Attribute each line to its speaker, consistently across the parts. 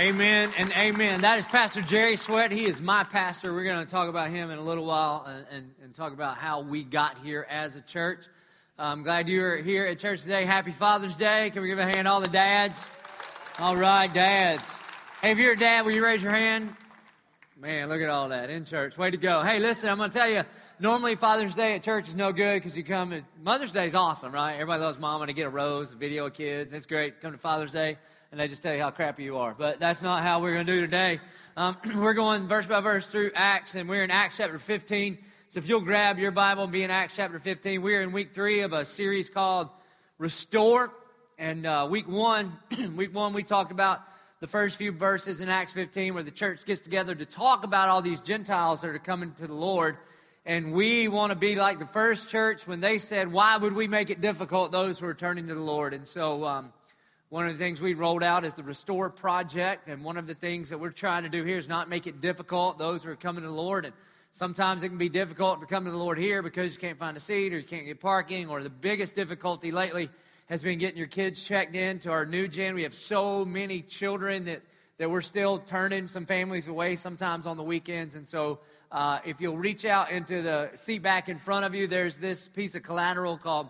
Speaker 1: Amen and amen. That is Pastor Jerry Sweat. He is my pastor. We're going to talk about him in a little while and, and, and talk about how we got here as a church. I'm glad you're here at church today. Happy Father's Day. Can we give a hand all the dads? All right, dads. Hey, if you're a dad, will you raise your hand? Man, look at all that in church. Way to go. Hey, listen, I'm going to tell you, normally Father's Day at church is no good because you come, at, Mother's Day is awesome, right? Everybody loves mom and to get a rose, a video of kids. It's great. Come to Father's Day and they just tell you how crappy you are. But that's not how we're going to do today. Um, we're going verse by verse through Acts, and we're in Acts chapter 15. So if you'll grab your Bible and be in Acts chapter 15, we're in week three of a series called Restore. And uh, week one, week one, we talked about the first few verses in Acts 15 where the church gets together to talk about all these Gentiles that are coming to the Lord. And we want to be like the first church when they said, Why would we make it difficult, those who are turning to the Lord? And so um, one of the things we rolled out is the Restore Project. And one of the things that we're trying to do here is not make it difficult, those who are coming to the Lord. And sometimes it can be difficult to come to the Lord here because you can't find a seat or you can't get parking. Or the biggest difficulty lately has been getting your kids checked in to our new gen. We have so many children that, that we're still turning some families away sometimes on the weekends. And so uh, if you'll reach out into the seat back in front of you, there's this piece of collateral called,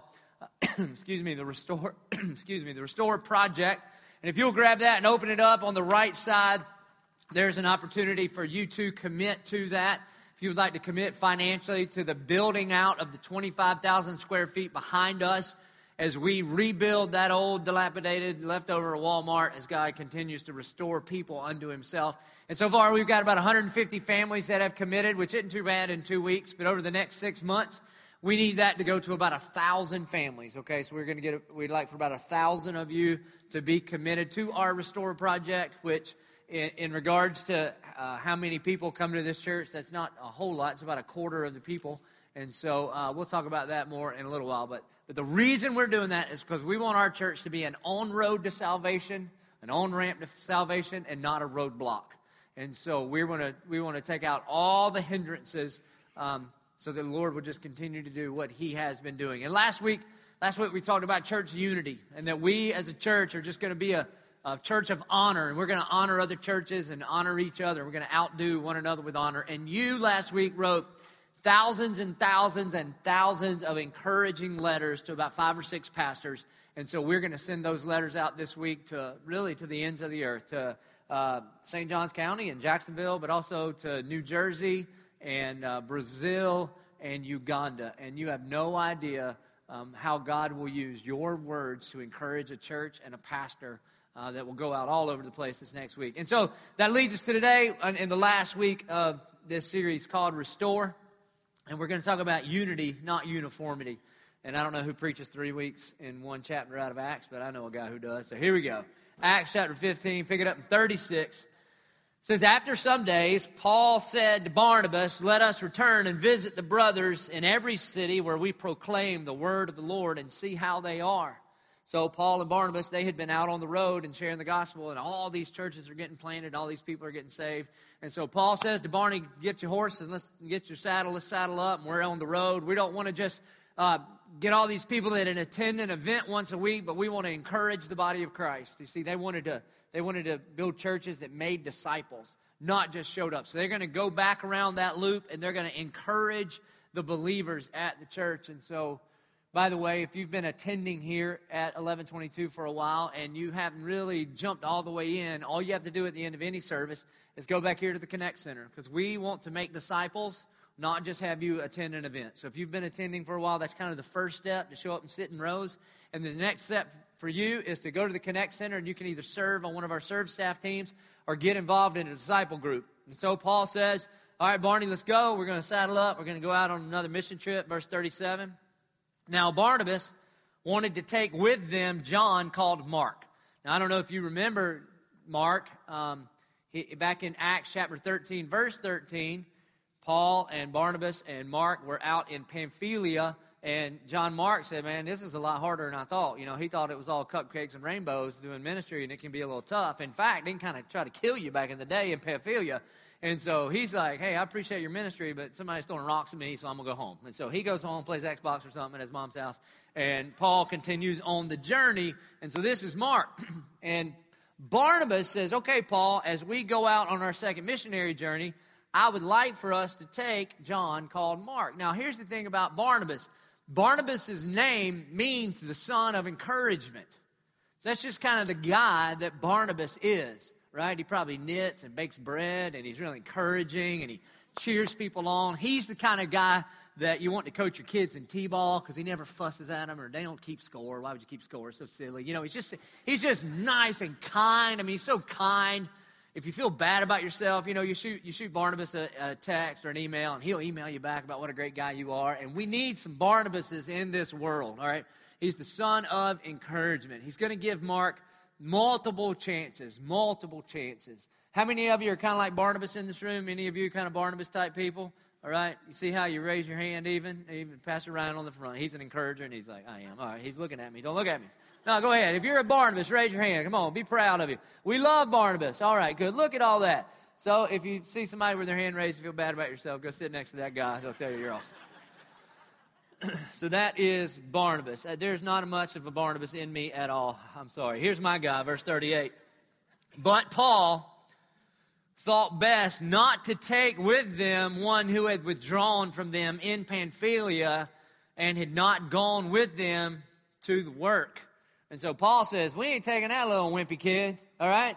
Speaker 1: excuse me, the Restore, excuse me, the Restore Project. And if you'll grab that and open it up on the right side, there's an opportunity for you to commit to that. If you would like to commit financially to the building out of the 25,000 square feet behind us, as we rebuild that old, dilapidated, leftover Walmart as God continues to restore people unto Himself. And so far, we've got about 150 families that have committed, which isn't too bad in two weeks, but over the next six months, we need that to go to about a thousand families. Okay, so we're going to get. A, we'd like for about a thousand of you to be committed to our Restore project, which, in, in regards to uh, how many people come to this church, that's not a whole lot. It's about a quarter of the people, and so uh, we'll talk about that more in a little while. But but the reason we're doing that is because we want our church to be an on road to salvation, an on ramp to salvation, and not a roadblock. And so we want to we want to take out all the hindrances um, so that the Lord would just continue to do what He has been doing. And last week, last week we talked about church unity, and that we as a church are just going to be a, a church of honor, and we're going to honor other churches and honor each other. We're going to outdo one another with honor. And you last week wrote thousands and thousands and thousands of encouraging letters to about five or six pastors. And so we're going to send those letters out this week to really to the ends of the earth, to uh, St. Johns County and Jacksonville, but also to New Jersey and uh, Brazil and Uganda. And you have no idea um, how God will use your words to encourage a church and a pastor uh, that will go out all over the place this next week. And so that leads us to today in the last week of this series called Restore. And we're going to talk about unity, not uniformity. And I don't know who preaches three weeks in one chapter out of Acts, but I know a guy who does. So here we go. Acts chapter 15, pick it up in 36. Says, After some days, Paul said to Barnabas, Let us return and visit the brothers in every city where we proclaim the word of the Lord and see how they are. So Paul and Barnabas, they had been out on the road and sharing the gospel, and all these churches are getting planted, all these people are getting saved. And so Paul says to Barney, "Get your horse and let's get your saddle. Let's saddle up, and we're on the road. We don't want to just uh, get all these people that attend an event once a week, but we want to encourage the body of Christ. You see, they wanted to they wanted to build churches that made disciples, not just showed up. So they're going to go back around that loop, and they're going to encourage the believers at the church. And so by the way, if you've been attending here at 1122 for a while and you haven't really jumped all the way in, all you have to do at the end of any service is go back here to the Connect Center because we want to make disciples, not just have you attend an event. So if you've been attending for a while, that's kind of the first step to show up and sit in rows. And the next step for you is to go to the Connect Center and you can either serve on one of our serve staff teams or get involved in a disciple group. And so Paul says, All right, Barney, let's go. We're going to saddle up. We're going to go out on another mission trip, verse 37. Now, Barnabas wanted to take with them John called Mark. Now, I don't know if you remember Mark. Um, he, back in Acts chapter 13, verse 13, Paul and Barnabas and Mark were out in Pamphylia, and John Mark said, Man, this is a lot harder than I thought. You know, he thought it was all cupcakes and rainbows doing ministry, and it can be a little tough. In fact, they can kind of try to kill you back in the day in Pamphylia. And so he's like, hey, I appreciate your ministry, but somebody's throwing rocks at me, so I'm going to go home. And so he goes home, plays Xbox or something at his mom's house. And Paul continues on the journey. And so this is Mark. and Barnabas says, Okay, Paul, as we go out on our second missionary journey, I would like for us to take John called Mark. Now, here's the thing about Barnabas Barnabas' name means the son of encouragement. So that's just kind of the guy that Barnabas is, right? He probably knits and bakes bread and he's really encouraging and he cheers people on. He's the kind of guy that you want to coach your kids in t-ball because he never fusses at them or they don't keep score. Why would you keep score? So silly. You know, he's just he's just nice and kind. I mean, he's so kind. If you feel bad about yourself, you know, you shoot you shoot Barnabas a, a text or an email, and he'll email you back about what a great guy you are. And we need some Barnabases in this world. All right, he's the son of encouragement. He's going to give Mark multiple chances, multiple chances. How many of you are kind of like Barnabas in this room? Any of you kind of Barnabas type people? All right? You see how you raise your hand even? Even Pastor Ryan on the front. He's an encourager, and he's like, I am. All right, he's looking at me. Don't look at me. No, go ahead. If you're a Barnabas, raise your hand. Come on, be proud of you. We love Barnabas. All right, good. Look at all that. So if you see somebody with their hand raised, you feel bad about yourself, go sit next to that guy. He'll tell you you're awesome. so that is Barnabas. Uh, there's not much of a Barnabas in me at all. I'm sorry. Here's my guy, verse 38. But Paul thought best not to take with them one who had withdrawn from them in Pamphylia and had not gone with them to the work. And so Paul says, We ain't taking that little wimpy kid, all right?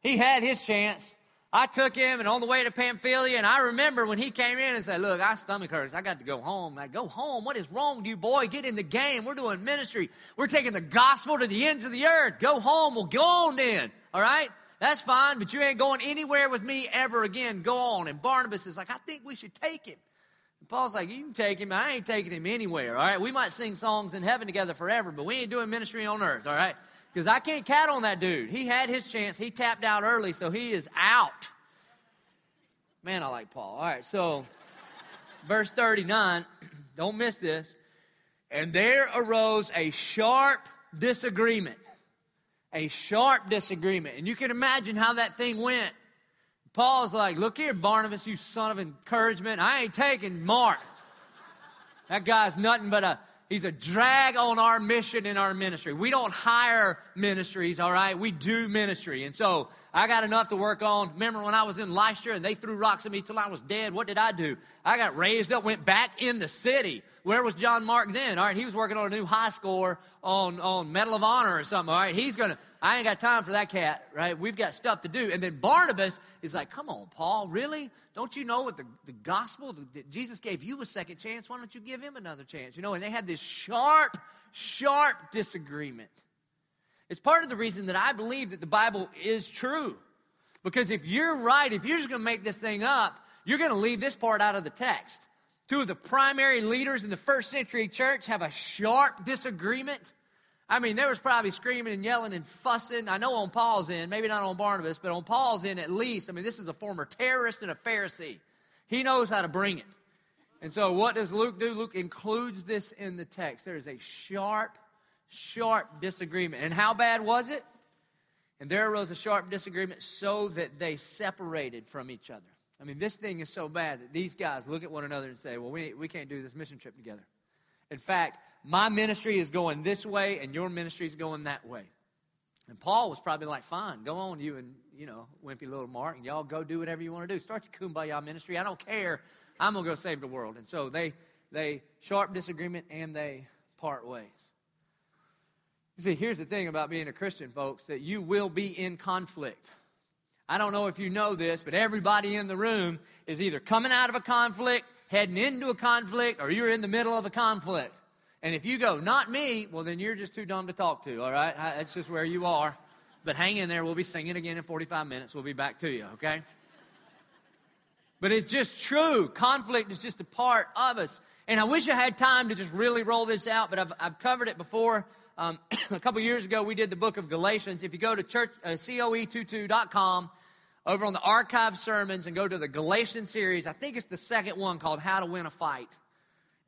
Speaker 1: He had his chance. I took him, and on the way to Pamphylia, and I remember when he came in and said, Look, I stomach hurts. I got to go home. I go home. What is wrong with you, boy? Get in the game. We're doing ministry. We're taking the gospel to the ends of the earth. Go home. We'll go on then, all right? That's fine, but you ain't going anywhere with me ever again. Go on. And Barnabas is like, I think we should take him. And Paul's like, You can take him. I ain't taking him anywhere, all right? We might sing songs in heaven together forever, but we ain't doing ministry on earth, all right? Because I can't count on that dude. He had his chance. He tapped out early, so he is out. Man, I like Paul. All right, so verse 39, don't miss this. And there arose a sharp disagreement a sharp disagreement. And you can imagine how that thing went. Paul's like, Look here, Barnabas, you son of encouragement. I ain't taking Mark. That guy's nothing but a. He's a drag on our mission in our ministry. We don't hire ministries, all right? We do ministry. And so I got enough to work on. Remember when I was in Lystra and they threw rocks at me till I was dead? What did I do? I got raised up, went back in the city. Where was John Mark then? All right, he was working on a new high score on, on Medal of Honor or something. All right, he's to, I ain't got time for that cat, right? We've got stuff to do. And then Barnabas is like, come on, Paul, really? Don't you know what the, the gospel, the, Jesus gave you a second chance. Why don't you give him another chance? You know, and they had this sharp, sharp disagreement. It's part of the reason that I believe that the Bible is true. Because if you're right, if you're just going to make this thing up, you're going to leave this part out of the text. Two of the primary leaders in the first century church have a sharp disagreement. I mean, there was probably screaming and yelling and fussing. I know on Paul's end, maybe not on Barnabas, but on Paul's end at least. I mean, this is a former terrorist and a Pharisee. He knows how to bring it. And so, what does Luke do? Luke includes this in the text. There is a sharp, sharp disagreement. And how bad was it? And there arose a sharp disagreement so that they separated from each other. I mean, this thing is so bad that these guys look at one another and say, well, we, we can't do this mission trip together. In fact, my ministry is going this way and your ministry is going that way. And Paul was probably like, fine, go on, you and, you know, wimpy little Mark, and y'all go do whatever you want to do. Start your kumbaya ministry. I don't care. I'm going to go save the world. And so they, they sharp disagreement and they part ways. You see, here's the thing about being a Christian, folks, that you will be in conflict. I don't know if you know this, but everybody in the room is either coming out of a conflict, heading into a conflict, or you're in the middle of a conflict. And if you go, not me, well, then you're just too dumb to talk to, all right? That's just where you are. But hang in there. We'll be singing again in 45 minutes. We'll be back to you, okay? But it's just true. Conflict is just a part of us. And I wish I had time to just really roll this out, but I've, I've covered it before. Um, a couple years ago, we did the book of Galatians. If you go to church, uh, coe22.com, over on the archive sermons, and go to the Galatian series, I think it's the second one called How to Win a Fight.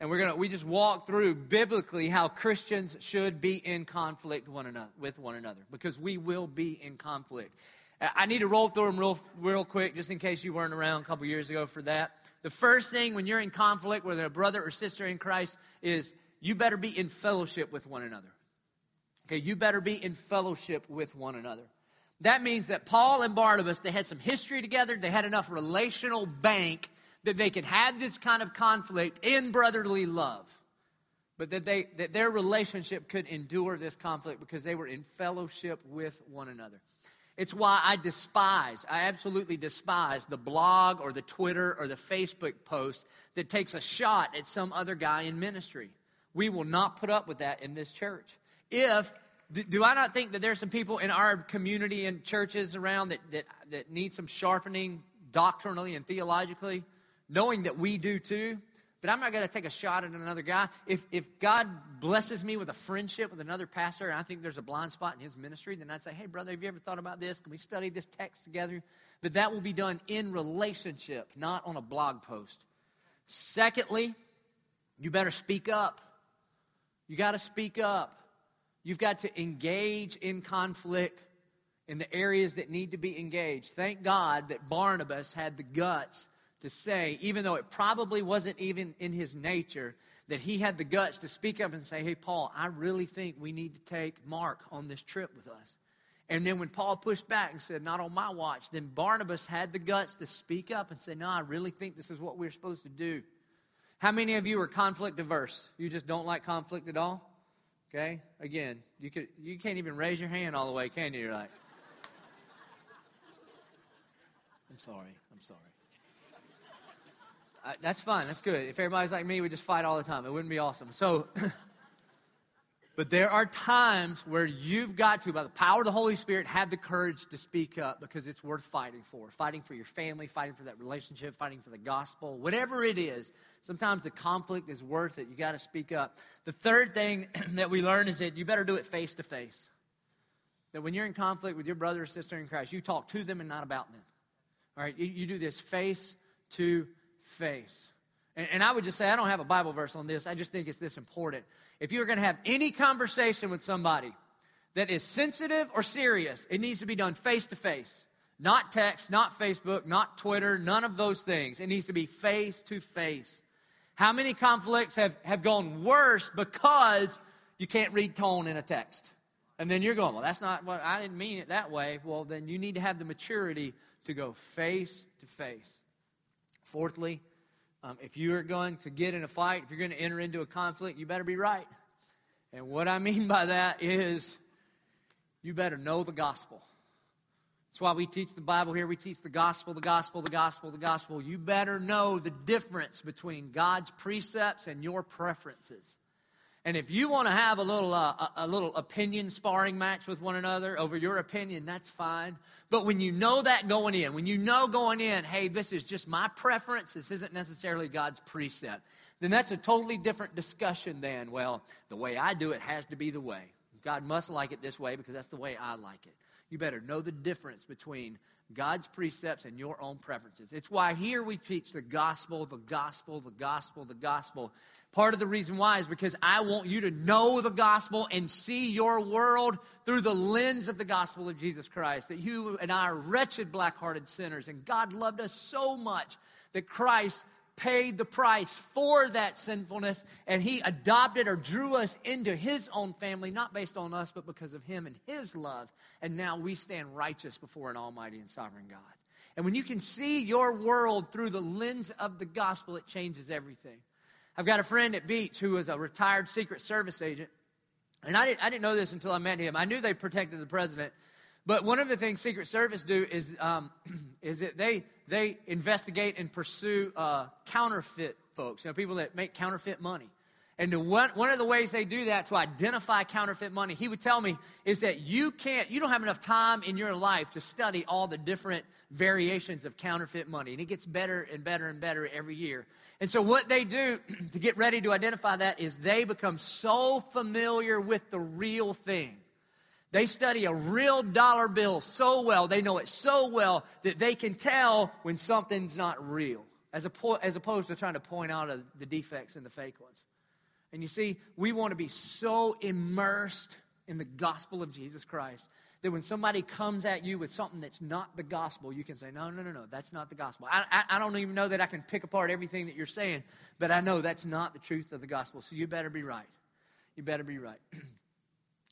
Speaker 1: And we're gonna we just walk through biblically how Christians should be in conflict one another with one another because we will be in conflict. I need to roll through them real real quick just in case you weren't around a couple years ago for that. The first thing when you're in conflict with a brother or sister in Christ is you better be in fellowship with one another. Okay, you better be in fellowship with one another. that means that Paul and Barnabas, they had some history together, they had enough relational bank that they could have this kind of conflict in brotherly love. But that, they, that their relationship could endure this conflict because they were in fellowship with one another. It's why I despise, I absolutely despise the blog or the Twitter or the Facebook post that takes a shot at some other guy in ministry. We will not put up with that in this church. If, do, I not think that there's some people in our community and churches around that, that, that need some sharpening doctrinally and theologically? Knowing that we do too, but I'm not going to take a shot at another guy. If, if God blesses me with a friendship with another pastor and I think there's a blind spot in his ministry, then I'd say, hey, brother, have you ever thought about this? Can we study this text together? But that will be done in relationship, not on a blog post. Secondly, you better speak up. You got to speak up. You've got to engage in conflict in the areas that need to be engaged. Thank God that Barnabas had the guts to say, even though it probably wasn't even in his nature, that he had the guts to speak up and say, Hey, Paul, I really think we need to take Mark on this trip with us. And then when Paul pushed back and said, Not on my watch, then Barnabas had the guts to speak up and say, No, I really think this is what we're supposed to do. How many of you are conflict averse? You just don't like conflict at all? Okay? Again, you, could, you can't even raise your hand all the way, can you? You're like, I'm sorry, I'm sorry that's fine. That's good. If everybody's like me, we just fight all the time. It wouldn't be awesome. So, but there are times where you've got to, by the power of the Holy Spirit, have the courage to speak up because it's worth fighting for. Fighting for your family, fighting for that relationship, fighting for the gospel, whatever it is. Sometimes the conflict is worth it. You got to speak up. The third thing that we learn is that you better do it face to face. That when you're in conflict with your brother or sister in Christ, you talk to them and not about them. All right, you, you do this face to face. And, and I would just say, I don't have a Bible verse on this. I just think it's this important. If you're going to have any conversation with somebody that is sensitive or serious, it needs to be done face to face. Not text, not Facebook, not Twitter, none of those things. It needs to be face to face. How many conflicts have, have gone worse because you can't read tone in a text? And then you're going, well, that's not what I didn't mean it that way. Well, then you need to have the maturity to go face to face. Fourthly, um, if you are going to get in a fight, if you're going to enter into a conflict, you better be right. And what I mean by that is you better know the gospel. That's why we teach the Bible here. We teach the gospel, the gospel, the gospel, the gospel. You better know the difference between God's precepts and your preferences. And if you want to have a little, uh, a, little opinion sparring match with one another over your opinion, that's fine. But when you know that going in, when you know going in, hey, this is just my preference, this isn't necessarily God's precept, then that's a totally different discussion than, well, the way I do it has to be the way. God must like it this way because that's the way I like it. You better know the difference between God's precepts and your own preferences. It's why here we teach the gospel, the gospel, the gospel, the gospel. Part of the reason why is because I want you to know the gospel and see your world through the lens of the gospel of Jesus Christ. That you and I are wretched, black hearted sinners, and God loved us so much that Christ paid the price for that sinfulness and he adopted or drew us into his own family, not based on us, but because of him and his love. And now we stand righteous before an almighty and sovereign God. And when you can see your world through the lens of the gospel, it changes everything. I've got a friend at Beach who is a retired Secret Service agent. And I didn't, I didn't know this until I met him. I knew they protected the president. But one of the things Secret Service do is, um, is that they, they investigate and pursue uh, counterfeit folks, you know, people that make counterfeit money. And one, one of the ways they do that to identify counterfeit money, he would tell me, is that you can't, you don't have enough time in your life to study all the different variations of counterfeit money. And it gets better and better and better every year. And so what they do to get ready to identify that is they become so familiar with the real thing they study a real dollar bill so well, they know it so well that they can tell when something's not real, as, as opposed to trying to point out the defects in the fake ones. And you see, we want to be so immersed in the gospel of Jesus Christ that when somebody comes at you with something that's not the gospel, you can say, No, no, no, no, that's not the gospel. I, I, I don't even know that I can pick apart everything that you're saying, but I know that's not the truth of the gospel. So you better be right. You better be right.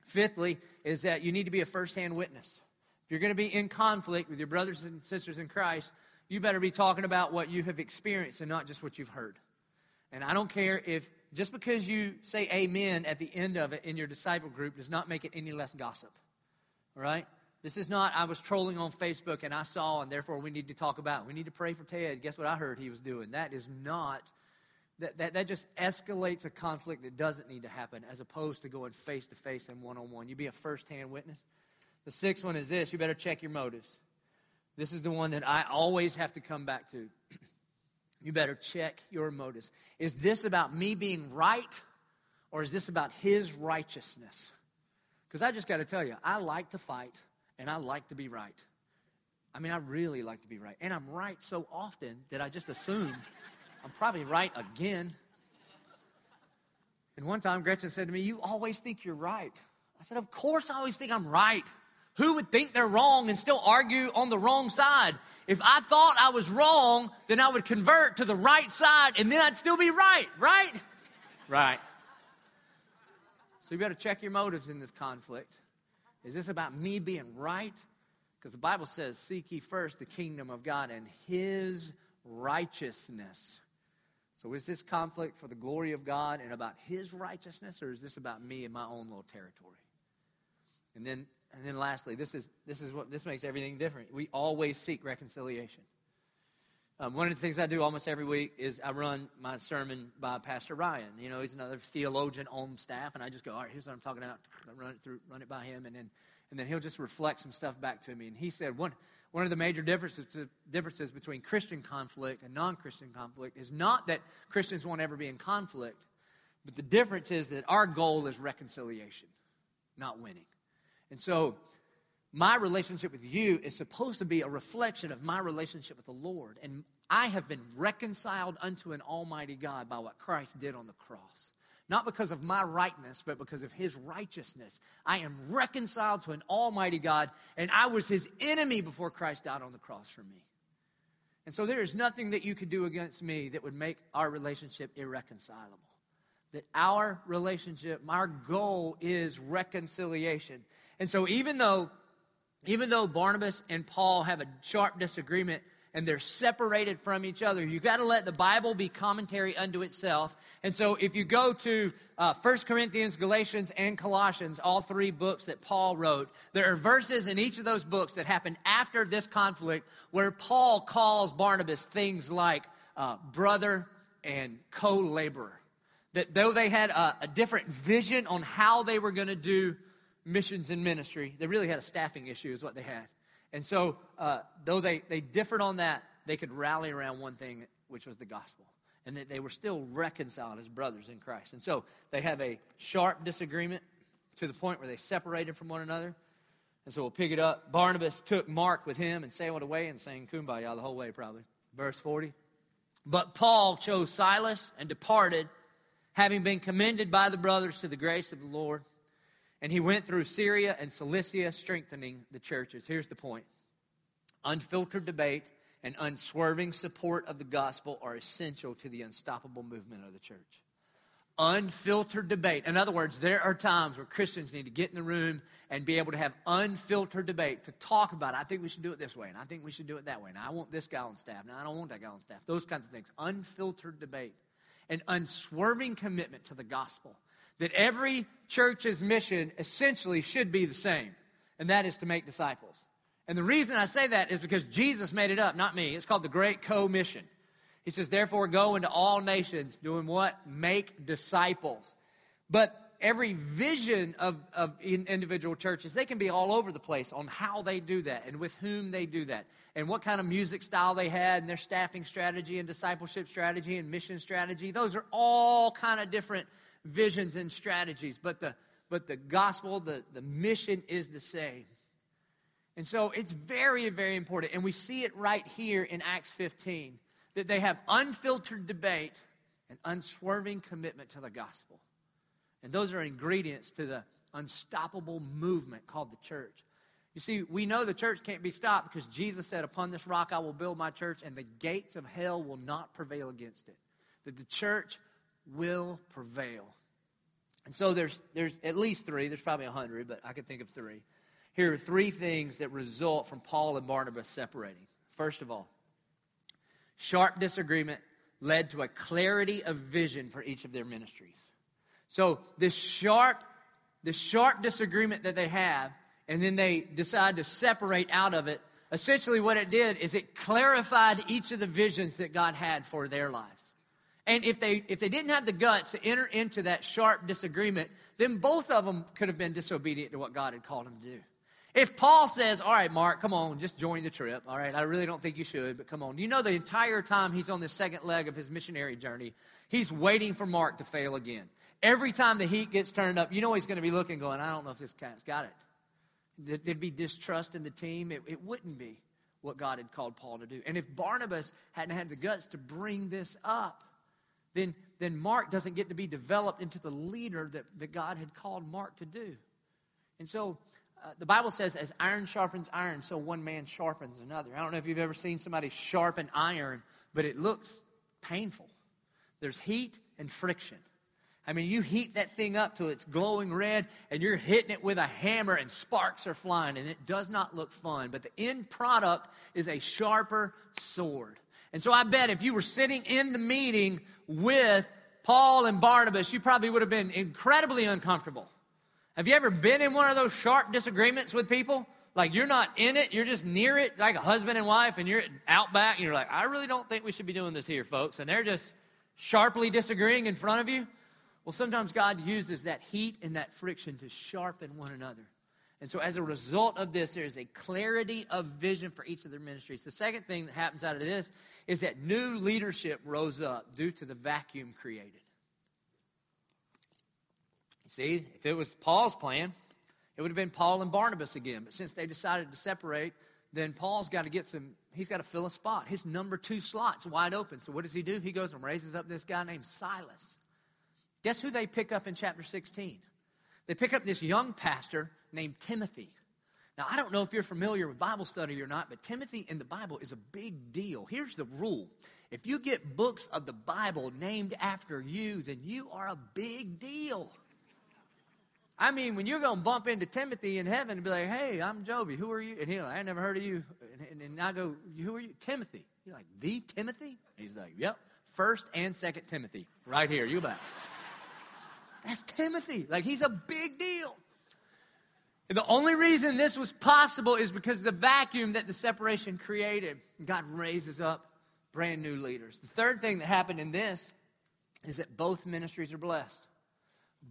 Speaker 1: Fifthly, is that you need to be a firsthand witness. If you're going to be in conflict with your brothers and sisters in Christ, you better be talking about what you have experienced and not just what you've heard. And I don't care if just because you say amen at the end of it in your disciple group does not make it any less gossip. All right? This is not, I was trolling on Facebook and I saw, and therefore we need to talk about, we need to pray for Ted. Guess what I heard he was doing? That is not, that, that, that just escalates a conflict that doesn't need to happen as opposed to going face to face and one on one. You'd be a first hand witness. The sixth one is this you better check your motives. This is the one that I always have to come back to. you better check your motives. Is this about me being right or is this about his righteousness? Because I just got to tell you, I like to fight and I like to be right. I mean, I really like to be right. And I'm right so often that I just assume I'm probably right again. And one time Gretchen said to me, You always think you're right. I said, Of course I always think I'm right. Who would think they're wrong and still argue on the wrong side? If I thought I was wrong, then I would convert to the right side and then I'd still be right, right? Right. So you better check your motives in this conflict. Is this about me being right? Because the Bible says, Seek ye first the kingdom of God and his righteousness. So is this conflict for the glory of God and about his righteousness, or is this about me and my own little territory? And then and then lastly, this is this is what this makes everything different. We always seek reconciliation. Um, one of the things I do almost every week is I run my sermon by Pastor Ryan. You know, he's another theologian on staff, and I just go, all right, here's what I'm talking about. run it through, run it by him, and then and then he'll just reflect some stuff back to me. And he said one one of the major differences differences between Christian conflict and non-Christian conflict is not that Christians won't ever be in conflict, but the difference is that our goal is reconciliation, not winning. And so my relationship with you is supposed to be a reflection of my relationship with the Lord. And I have been reconciled unto an almighty God by what Christ did on the cross. Not because of my rightness, but because of his righteousness. I am reconciled to an almighty God, and I was his enemy before Christ died on the cross for me. And so there is nothing that you could do against me that would make our relationship irreconcilable. That our relationship, our goal is reconciliation. And so even though even though Barnabas and Paul have a sharp disagreement and they're separated from each other, you've got to let the Bible be commentary unto itself. And so if you go to uh, 1 Corinthians, Galatians, and Colossians, all three books that Paul wrote, there are verses in each of those books that happen after this conflict where Paul calls Barnabas things like uh, brother and co laborer. That though they had a, a different vision on how they were going to do missions and ministry. They really had a staffing issue, is what they had. And so, uh, though they, they differed on that, they could rally around one thing, which was the gospel. And that they were still reconciled as brothers in Christ. And so, they have a sharp disagreement to the point where they separated from one another. And so, we'll pick it up. Barnabas took Mark with him and sailed away and sang Kumbaya the whole way, probably. Verse 40. But Paul chose Silas and departed, having been commended by the brothers to the grace of the Lord. And he went through Syria and Cilicia, strengthening the churches. Here's the point unfiltered debate and unswerving support of the gospel are essential to the unstoppable movement of the church. Unfiltered debate. In other words, there are times where Christians need to get in the room and be able to have unfiltered debate to talk about, I think we should do it this way, and I think we should do it that way, and I want this guy on staff, and I don't want that guy on staff. Those kinds of things. Unfiltered debate and unswerving commitment to the gospel that every church's mission essentially should be the same, and that is to make disciples. And the reason I say that is because Jesus made it up, not me. It's called the Great Commission. He says, therefore, go into all nations, doing what? Make disciples. But every vision of, of individual churches, they can be all over the place on how they do that and with whom they do that and what kind of music style they had and their staffing strategy and discipleship strategy and mission strategy. Those are all kind of different visions and strategies, but the, but the gospel, the, the mission is the same. And so it's very, very important. And we see it right here in Acts 15 that they have unfiltered debate and unswerving commitment to the gospel. And those are ingredients to the unstoppable movement called the church. You see, we know the church can't be stopped because Jesus said, Upon this rock I will build my church, and the gates of hell will not prevail against it. That the church will prevail. And so there's, there's at least three, there's probably a hundred, but I can think of three. Here are three things that result from Paul and Barnabas separating. First of all, sharp disagreement led to a clarity of vision for each of their ministries. So this sharp, this sharp disagreement that they have, and then they decide to separate out of it, essentially what it did is it clarified each of the visions that God had for their lives. And if they if they didn't have the guts to enter into that sharp disagreement, then both of them could have been disobedient to what God had called them to do. If Paul says, All right, Mark, come on, just join the trip. All right, I really don't think you should, but come on. You know, the entire time he's on the second leg of his missionary journey, he's waiting for Mark to fail again. Every time the heat gets turned up, you know he's going to be looking, going, I don't know if this guy's got it. There'd be distrust in the team. It, it wouldn't be what God had called Paul to do. And if Barnabas hadn't had the guts to bring this up, then, then Mark doesn't get to be developed into the leader that, that God had called Mark to do. And so uh, the Bible says, as iron sharpens iron, so one man sharpens another. I don't know if you've ever seen somebody sharpen iron, but it looks painful. There's heat and friction. I mean, you heat that thing up till it's glowing red, and you're hitting it with a hammer, and sparks are flying, and it does not look fun. But the end product is a sharper sword. And so I bet if you were sitting in the meeting with Paul and Barnabas, you probably would have been incredibly uncomfortable. Have you ever been in one of those sharp disagreements with people? Like you're not in it, you're just near it, like a husband and wife, and you're out back, and you're like, I really don't think we should be doing this here, folks. And they're just sharply disagreeing in front of you. Well, sometimes God uses that heat and that friction to sharpen one another. And so, as a result of this, there is a clarity of vision for each of their ministries. The second thing that happens out of this is that new leadership rose up due to the vacuum created. See, if it was Paul's plan, it would have been Paul and Barnabas again. But since they decided to separate, then Paul's got to get some, he's got to fill a spot. His number two slot's wide open. So what does he do? He goes and raises up this guy named Silas. Guess who they pick up in chapter 16? They pick up this young pastor named Timothy. Now, I don't know if you're familiar with Bible study or not, but Timothy in the Bible is a big deal. Here's the rule if you get books of the Bible named after you, then you are a big deal. I mean, when you're going to bump into Timothy in heaven and be like, hey, I'm Joby. Who are you? And he'll like, I never heard of you. And, and, and I go, who are you? Timothy. You're like, the Timothy? He's like, yep. First and second Timothy. Right here. You bet. That's Timothy. Like, he's a big deal. And the only reason this was possible is because the vacuum that the separation created. God raises up brand new leaders. The third thing that happened in this is that both ministries are blessed.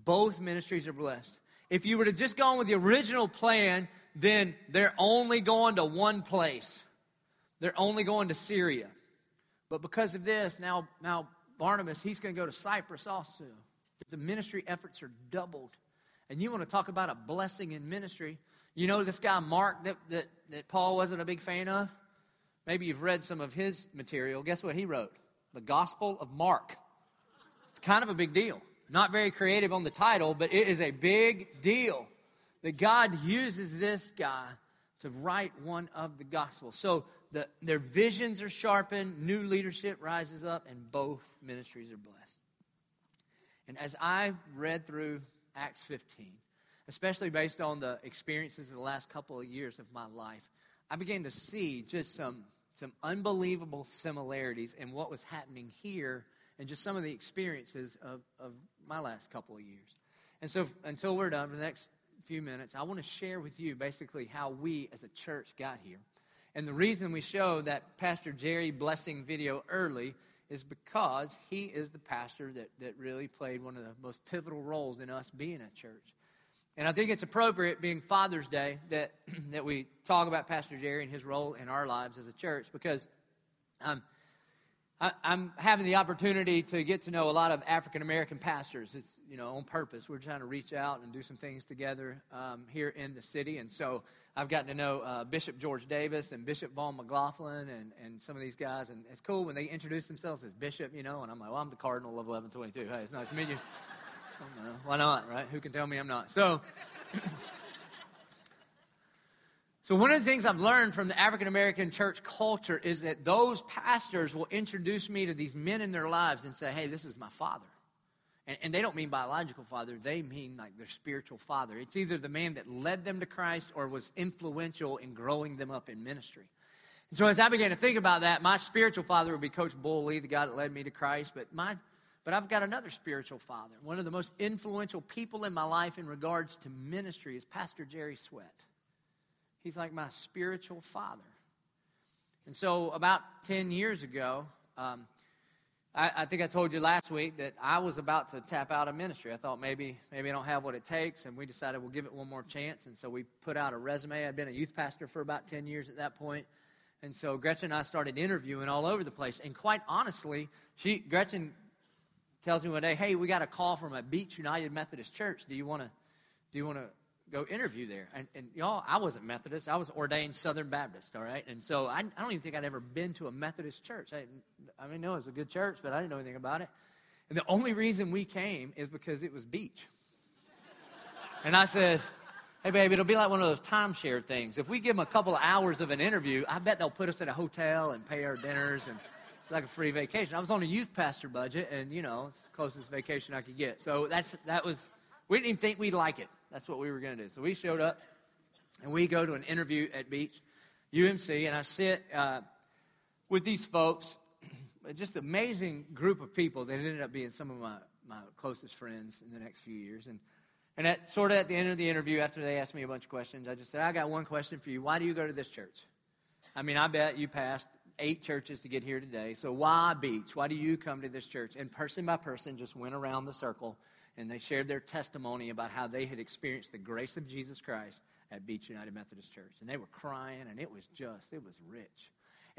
Speaker 1: Both ministries are blessed. If you were to just go on with the original plan, then they're only going to one place. They're only going to Syria. But because of this, now, now Barnabas, he's going to go to Cyprus also. The ministry efforts are doubled. And you want to talk about a blessing in ministry. You know this guy Mark that, that, that Paul wasn't a big fan of? Maybe you've read some of his material. Guess what he wrote? The Gospel of Mark. It's kind of a big deal. Not very creative on the title, but it is a big deal that God uses this guy to write one of the Gospels. So the, their visions are sharpened, new leadership rises up, and both ministries are blessed. And as I read through Acts 15, especially based on the experiences of the last couple of years of my life, I began to see just some, some unbelievable similarities in what was happening here and just some of the experiences of, of my last couple of years. And so, until we're done for the next few minutes, I want to share with you basically how we as a church got here. And the reason we showed that Pastor Jerry blessing video early is because he is the pastor that, that really played one of the most pivotal roles in us being a church. And I think it's appropriate, being Father's Day, that, that we talk about Pastor Jerry and his role in our lives as a church because um, I, am having the opportunity to get to know a lot of African American pastors. It's you know on purpose. We're trying to reach out and do some things together um, here in the city, and so I've gotten to know uh, Bishop George Davis and Bishop Vaughn McLaughlin and, and some of these guys, and it's cool when they introduce themselves as Bishop, you know, and I'm like, well, I'm the Cardinal of 1122. Hey, it's nice to meet you. Why not, right? Who can tell me I'm not? So. So, one of the things I've learned from the African American church culture is that those pastors will introduce me to these men in their lives and say, Hey, this is my father. And, and they don't mean biological father, they mean like their spiritual father. It's either the man that led them to Christ or was influential in growing them up in ministry. And so as I began to think about that, my spiritual father would be Coach Bull Lee, the guy that led me to Christ. But my but I've got another spiritual father. One of the most influential people in my life in regards to ministry is Pastor Jerry Sweat. He's like my spiritual father. And so, about 10 years ago, um, I, I, think I told you last week that I was about to tap out of ministry. I thought maybe maybe I don't have what it takes, and we decided we'll give it one more chance. And so we put out a resume. I'd been a youth pastor for about 10 years at that. And so Gretchen and I started interviewing all over the place. And quite honestly, she Gretchen tells me one day, "Hey, we got a call from a Beach United Methodist Church. Do you want to do you want to go interview there?" And, and, y'all, I wasn't Methodist. I was ordained Southern Baptist. All right, and so I, I don't even think I'd ever been to a Methodist church. I, I mean, no, it was a good church, but I didn't know anything about it. And the only reason we came is because it was beach. and I said. Hey, baby, it'll be like one of those timeshare things. If we give them a couple of hours of an interview, I bet they'll put us at a hotel and pay our dinners and like a free vacation. I was on a youth pastor budget, and you know, it's the closest vacation I could get. So that's that was. We didn't even think we'd like it. That's what we were going to do. So we showed up, and we go to an interview at Beach, UMC, and I sit uh, with these folks, just amazing group of people that ended up being some of my my closest friends in the next few years, and. And at sort of at the end of the interview, after they asked me a bunch of questions, I just said, I got one question for you. Why do you go to this church? I mean, I bet you passed eight churches to get here today. So why Beach? Why do you come to this church? And person by person just went around the circle and they shared their testimony about how they had experienced the grace of Jesus Christ at Beach United Methodist Church. And they were crying and it was just, it was rich.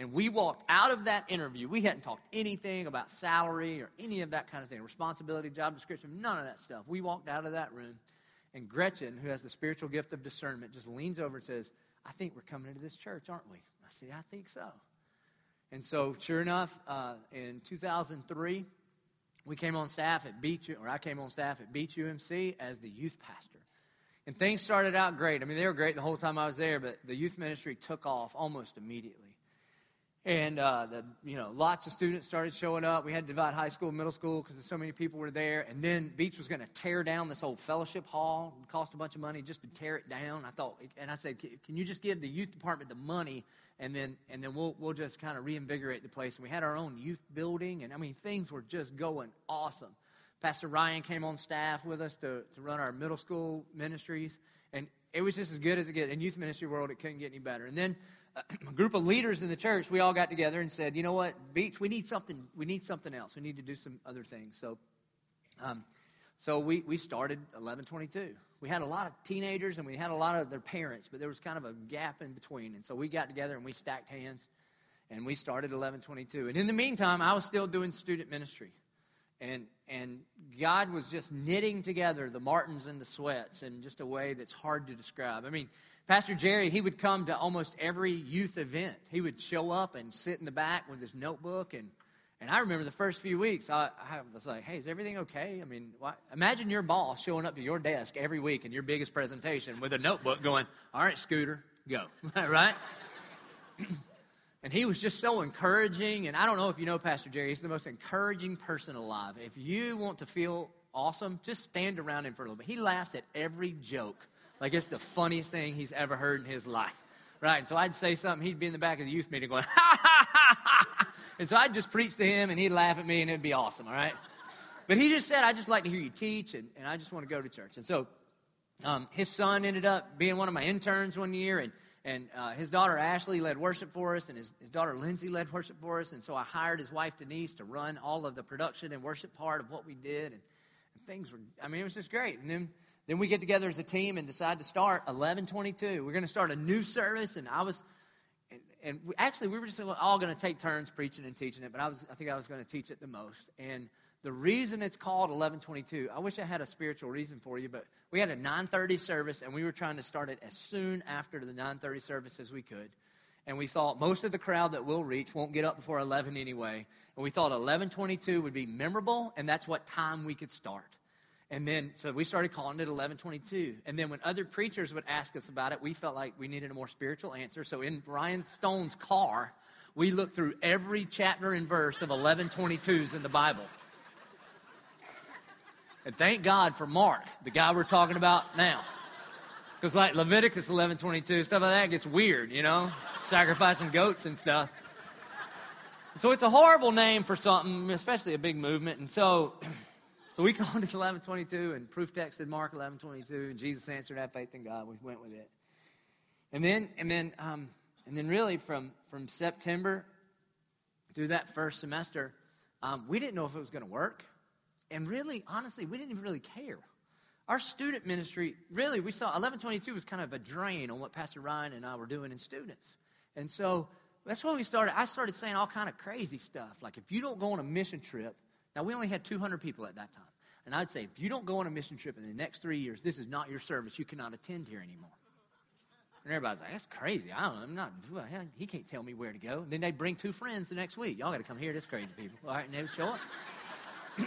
Speaker 1: And we walked out of that interview. We hadn't talked anything about salary or any of that kind of thing, responsibility, job description, none of that stuff. We walked out of that room, and Gretchen, who has the spiritual gift of discernment, just leans over and says, I think we're coming into this church, aren't we? I said, I think so. And so, sure enough, uh, in 2003, we came on staff at Beach, or I came on staff at Beach UMC as the youth pastor. And things started out great. I mean, they were great the whole time I was there, but the youth ministry took off almost immediately. And uh, the, you know, lots of students started showing up. We had to divide high school middle school because so many people were there. And then Beach was going to tear down this old fellowship hall. It cost a bunch of money just to tear it down. I thought, and I said, can you just give the youth department the money, and then and then we'll we'll just kind of reinvigorate the place. And we had our own youth building, and I mean things were just going awesome. Pastor Ryan came on staff with us to, to run our middle school ministries, and it was just as good as it gets. In youth ministry world, it couldn't get any better. And then a group of leaders in the church, we all got together and said, you know what, Beach, we need something. We need something else. We need to do some other things. So, um, so we, we started 1122. We had a lot of teenagers and we had a lot of their parents, but there was kind of a gap in between. And so we got together and we stacked hands and we started 1122. And in the meantime, I was still doing student ministry. And, and God was just knitting together the Martins and the Sweats in just a way that's hard to describe. I mean, Pastor Jerry, he would come to almost every youth event. He would show up and sit in the back with his notebook. And, and I remember the first few weeks, I, I was like, hey, is everything okay? I mean, why? imagine your boss showing up to your desk every week in your biggest presentation with a notebook going, all right, Scooter, go. right? and he was just so encouraging. And I don't know if you know Pastor Jerry, he's the most encouraging person alive. If you want to feel awesome, just stand around him for a little bit. He laughs at every joke like it's the funniest thing he's ever heard in his life. Right? And so I'd say something, he'd be in the back of the youth meeting going, ha ha ha ha. And so I'd just preach to him and he'd laugh at me and it'd be awesome, all right? But he just said, I just like to hear you teach and, and I just want to go to church. And so um, his son ended up being one of my interns one year and and uh, his daughter Ashley led worship for us, and his, his daughter Lindsay led worship for us. And so I hired his wife Denise to run all of the production and worship part of what we did. And, and things were, I mean, it was just great. And then then we get together as a team and decide to start 1122. We're going to start a new service, and I was, and, and we, actually we were just all going to take turns preaching and teaching it, but I was, I think I was going to teach it the most. And the reason it's called 1122, I wish I had a spiritual reason for you, but we had a 930 service, and we were trying to start it as soon after the 930 service as we could. And we thought most of the crowd that we'll reach won't get up before 11 anyway. And we thought 1122 would be memorable, and that's what time we could start. And then, so we started calling it 1122. And then when other preachers would ask us about it, we felt like we needed a more spiritual answer. So in Ryan Stone's car, we looked through every chapter and verse of 1122s in the Bible. And thank God for Mark, the guy we're talking about now. Because like Leviticus 11:22, stuff like that gets weird, you know, sacrificing goats and stuff. So it's a horrible name for something, especially a big movement. And so, so we called it 11:22, and proof texted Mark 11:22, and Jesus answered, "Have faith in God." We went with it. And then, and then, um, and then, really from from September through that first semester, um, we didn't know if it was going to work, and really, honestly, we didn't even really care. Our student ministry, really, we saw 1122 was kind of a drain on what Pastor Ryan and I were doing in students. And so that's when we started. I started saying all kind of crazy stuff. Like, if you don't go on a mission trip, now we only had 200 people at that time. And I'd say, if you don't go on a mission trip in the next three years, this is not your service. You cannot attend here anymore. And everybody's like, that's crazy. I don't know. I'm not, he can't tell me where to go. And then they'd bring two friends the next week. Y'all got to come here, this crazy people. All right, and they show up.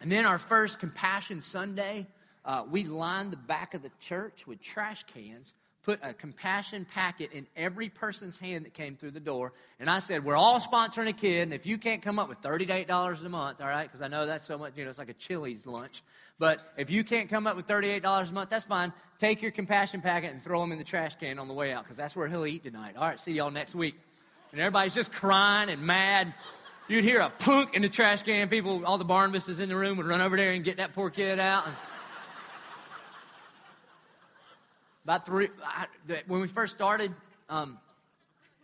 Speaker 1: And then our first Compassion Sunday, uh, we lined the back of the church with trash cans, put a compassion packet in every person's hand that came through the door. And I said, We're all sponsoring a kid, and if you can't come up with $38 a month, all right, because I know that's so much, you know, it's like a Chili's lunch. But if you can't come up with $38 a month, that's fine. Take your compassion packet and throw them in the trash can on the way out, because that's where he'll eat tonight. All right, see y'all next week. And everybody's just crying and mad. You'd hear a punk in the trash can. People, all the Barnabases in the room would run over there and get that poor kid out. And about three, I, when we first started, um,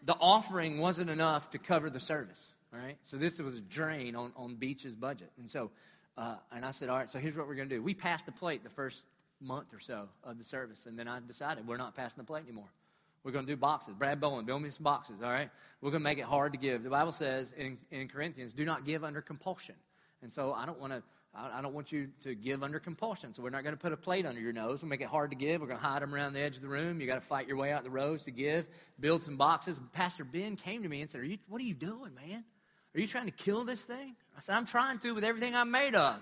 Speaker 1: the offering wasn't enough to cover the service. All right, so this was a drain on on Beach's budget, and so, uh, and I said, all right, so here's what we're going to do. We passed the plate the first month or so of the service, and then I decided we're not passing the plate anymore. We're going to do boxes. Brad Bowen, build me some boxes, all right? We're going to make it hard to give. The Bible says in, in Corinthians, do not give under compulsion. And so I don't want to. I don't want you to give under compulsion. So we're not going to put a plate under your nose and make it hard to give. We're going to hide them around the edge of the room. You got to fight your way out the rows to give. Build some boxes. Pastor Ben came to me and said, are you, "What are you doing, man? Are you trying to kill this thing?" I said, "I'm trying to with everything I'm made of.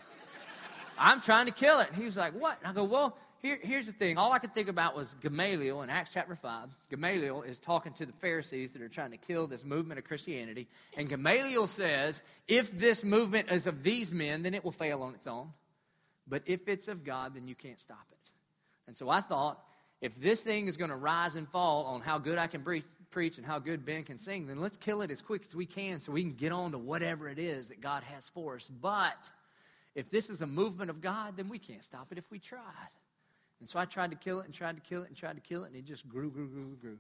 Speaker 1: I'm trying to kill it." And he was like, "What?" And I go, "Well, here, here's the thing. All I could think about was Gamaliel in Acts chapter 5. Gamaliel is talking to the Pharisees that are trying to kill this movement of Christianity. And Gamaliel says, if this movement is of these men, then it will fail on its own. But if it's of God, then you can't stop it. And so I thought, if this thing is going to rise and fall on how good I can pre- preach and how good Ben can sing, then let's kill it as quick as we can so we can get on to whatever it is that God has for us. But if this is a movement of God, then we can't stop it if we tried. And so I tried to kill it and tried to kill it and tried to kill it, and it just grew, grew, grew, grew.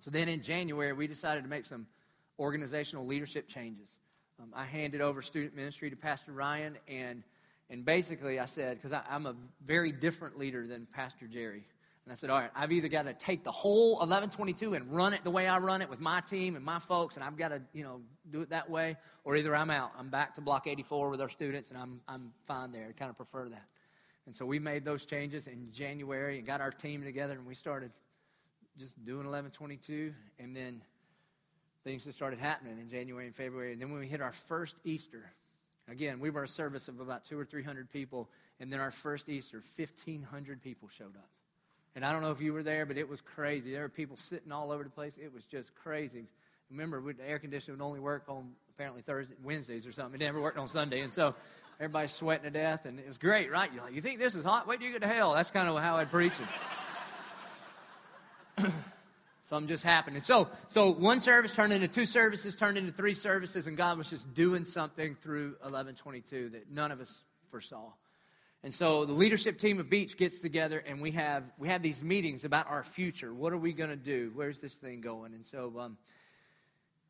Speaker 1: So then in January, we decided to make some organizational leadership changes. Um, I handed over student ministry to Pastor Ryan, and, and basically I said, because I'm a very different leader than Pastor Jerry. And I said, all right, I've either got to take the whole 1122 and run it the way I run it with my team and my folks, and I've got to, you know, do it that way, or either I'm out. I'm back to Block 84 with our students, and I'm, I'm fine there. I kind of prefer that. And so we made those changes in January and got our team together, and we started just doing 1122. And then things just started happening in January and February. And then when we hit our first Easter, again, we were a service of about two or 300 people. And then our first Easter, 1,500 people showed up. And I don't know if you were there, but it was crazy. There were people sitting all over the place. It was just crazy. Remember, the air conditioning would only work on apparently Thursday, Wednesdays or something. It never worked on Sunday. And so Everybody's sweating to death, and it was great, right? You're like, you think this is hot? Wait till you get to hell. That's kind of how I'd preach it. Something just happened. And so, so one service turned into two services, turned into three services, and God was just doing something through 1122 that none of us foresaw. And so the leadership team of Beach gets together, and we have we have these meetings about our future. What are we going to do? Where's this thing going? And so um,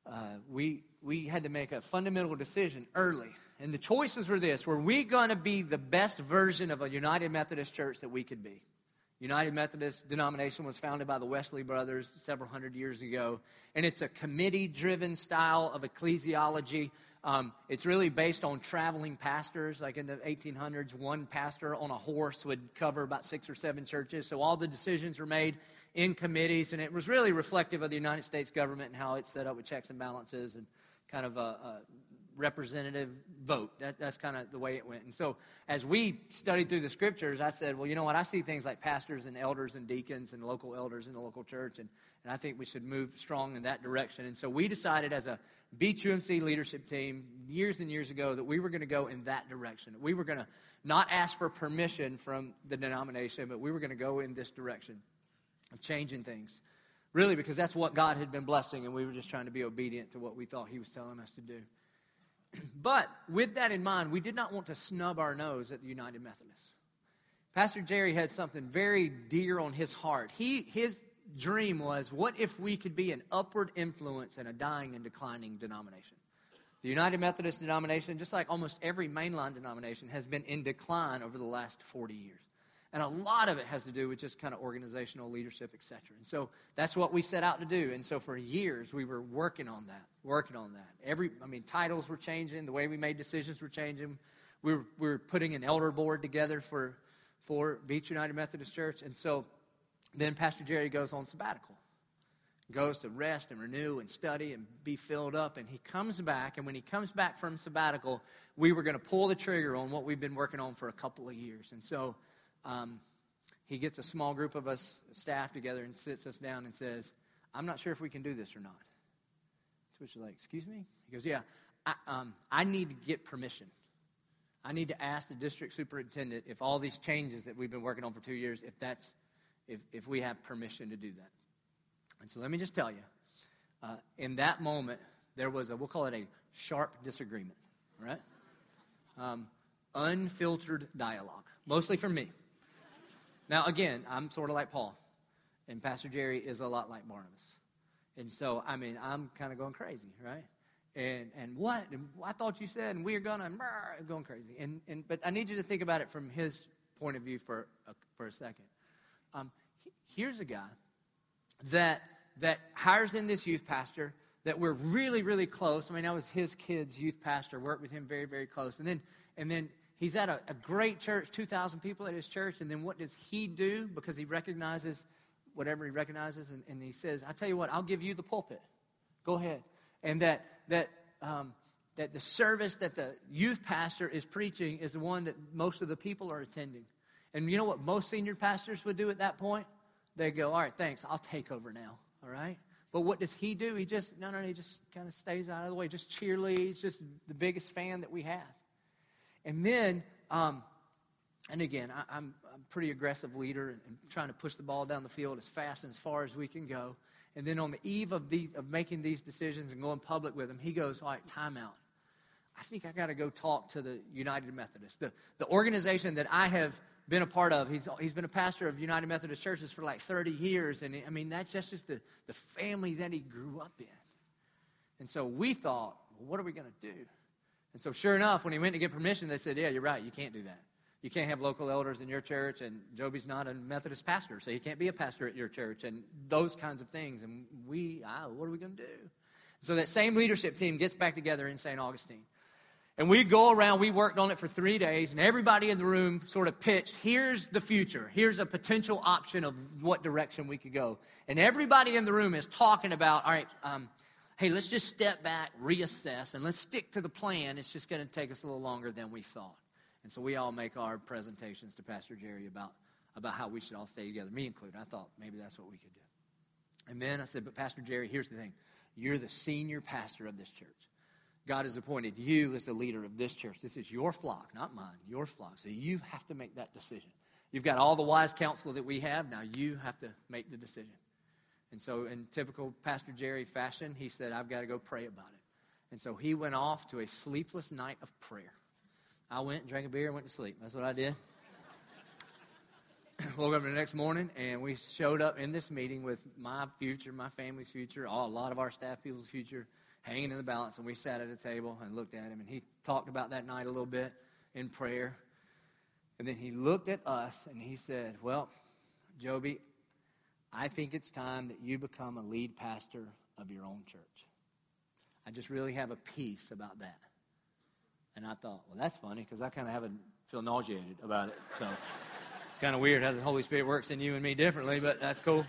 Speaker 1: uh, we we had to make a fundamental decision early. And the choices were this were we going to be the best version of a United Methodist church that we could be? United Methodist denomination was founded by the Wesley brothers several hundred years ago, and it's a committee driven style of ecclesiology. Um, it's really based on traveling pastors. Like in the 1800s, one pastor on a horse would cover about six or seven churches. So all the decisions were made in committees, and it was really reflective of the United States government and how it's set up with checks and balances and kind of uh, uh, representative vote. That, that's kind of the way it went. And so, as we studied through the scriptures, I said, well, you know what? I see things like pastors and elders and deacons and local elders in the local church, and, and I think we should move strong in that direction. And so, we decided as a Beach UMC leadership team years and years ago that we were going to go in that direction. We were going to not ask for permission from the denomination, but we were going to go in this direction of changing things. Really, because that's what God had been blessing, and we were just trying to be obedient to what we thought He was telling us to do. but with that in mind, we did not want to snub our nose at the United Methodists. Pastor Jerry had something very dear on his heart. He, his dream was what if we could be an upward influence in a dying and declining denomination? The United Methodist denomination, just like almost every mainline denomination, has been in decline over the last 40 years. And a lot of it has to do with just kind of organizational leadership, etc. And so that's what we set out to do. And so for years we were working on that, working on that. Every, I mean, titles were changing, the way we made decisions were changing. We were, we were putting an elder board together for, for Beach United Methodist Church. And so then Pastor Jerry goes on sabbatical, goes to rest and renew and study and be filled up. And he comes back. And when he comes back from sabbatical, we were going to pull the trigger on what we've been working on for a couple of years. And so um, he gets a small group of us, staff together, and sits us down and says, I'm not sure if we can do this or not. To which like, Excuse me? He goes, Yeah, I, um, I need to get permission. I need to ask the district superintendent if all these changes that we've been working on for two years, if that's if, if we have permission to do that. And so let me just tell you, uh, in that moment, there was a, we'll call it a sharp disagreement, right? Um, unfiltered dialogue, mostly from me. Now, again, I'm sort of like Paul, and Pastor Jerry is a lot like Barnabas. And so, I mean, I'm kind of going crazy, right? And, and what? And I thought you said, and we are going to, going crazy. And, and, but I need you to think about it from his point of view for a, for a second. Um, here's a guy that, that hires in this youth pastor that we're really, really close. I mean, I was his kid's youth pastor, worked with him very, very close. And then, and then he's at a, a great church, 2,000 people at his church. And then what does he do? Because he recognizes whatever he recognizes. And, and he says, I tell you what, I'll give you the pulpit. Go ahead. And that, that, um, that the service that the youth pastor is preaching is the one that most of the people are attending. And you know what most senior pastors would do at that point? They go, All right, thanks, I'll take over now. All right? But what does he do? He just, no, no, he just kind of stays out of the way, just cheerleads, just the biggest fan that we have. And then, um, and again, I, am a pretty aggressive leader and, and, trying to push the ball down the field as fast and as far as we can go. And then on the eve of, the, of making these decisions and going public with them, he goes, All right, timeout. I think I got to go talk to the United Methodist, the, the organization that I have been a part of. He's, he's been a pastor of United Methodist Churches for like 30 years. And I mean, that's just, just the, the family that he grew up in. And so we thought, well, what are we going to do? And so, sure enough, when he went to get permission, they said, Yeah, you're right. You can't do that. You can't have local elders in your church, and Joby's not a Methodist pastor, so he can't be a pastor at your church, and those kinds of things. And we, ah, what are we going to do? So that same leadership team gets back together in St. Augustine. And we go around, we worked on it for three days, and everybody in the room sort of pitched here's the future. Here's a potential option of what direction we could go. And everybody in the room is talking about, all right, um, hey, let's just step back, reassess, and let's stick to the plan. It's just going to take us a little longer than we thought. And so we all make our presentations to Pastor Jerry about, about how we should all stay together, me included. I thought maybe that's what we could do. And then I said, but Pastor Jerry, here's the thing you're the senior pastor of this church. God has appointed you as the leader of this church. This is your flock, not mine, your flock. So you have to make that decision. You've got all the wise counsel that we have. Now you have to make the decision. And so, in typical Pastor Jerry fashion, he said, I've got to go pray about it. And so he went off to a sleepless night of prayer. I went, drank a beer, and went to sleep. That's what I did. Woke up the next morning, and we showed up in this meeting with my future, my family's future, all, a lot of our staff people's future hanging in the balance. And we sat at a table and looked at him. And he talked about that night a little bit in prayer. And then he looked at us and he said, Well, Joby, I think it's time that you become a lead pastor of your own church. I just really have a peace about that. And I thought, well, that's funny because I kind of haven't feel nauseated about it. So it's kind of weird how the Holy Spirit works in you and me differently, but that's cool.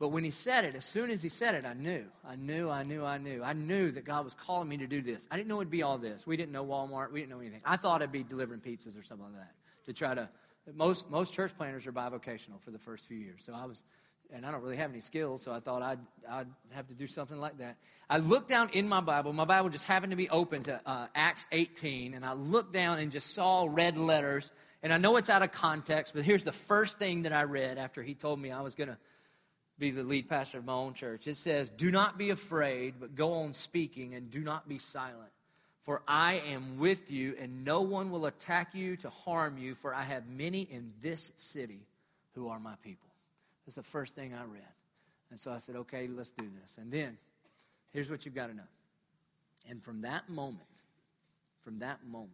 Speaker 1: But when he said it, as soon as he said it, I knew. I knew, I knew, I knew. I knew that God was calling me to do this. I didn't know it'd be all this. We didn't know Walmart. We didn't know anything. I thought I'd be delivering pizzas or something like that to try to. Most, most church planners are bivocational for the first few years. So I was, and I don't really have any skills, so I thought I'd, I'd have to do something like that. I looked down in my Bible. My Bible just happened to be open to uh, Acts 18, and I looked down and just saw red letters. And I know it's out of context, but here's the first thing that I read after he told me I was going to be the lead pastor of my own church. It says, Do not be afraid, but go on speaking, and do not be silent. For I am with you, and no one will attack you to harm you, for I have many in this city who are my people. That's the first thing I read. And so I said, Okay, let's do this. And then, here's what you've got to know. And from that moment, from that moment,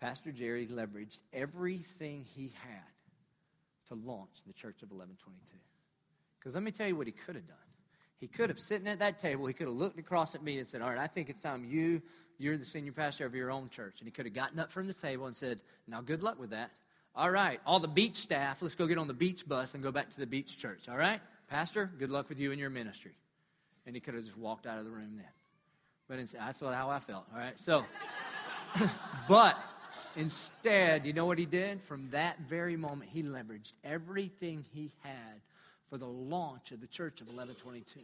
Speaker 1: Pastor Jerry leveraged everything he had to launch the Church of 1122. Because let me tell you what he could have done. He could have sitting at that table, he could have looked across at me and said, All right, I think it's time you, you're the senior pastor of your own church. And he could have gotten up from the table and said, Now, good luck with that. All right, all the beach staff, let's go get on the beach bus and go back to the beach church. All right, Pastor, good luck with you and your ministry. And he could have just walked out of the room then. But that's what, how I felt. All right, so, but Instead, you know what he did? From that very moment, he leveraged everything he had for the launch of the church of 1122.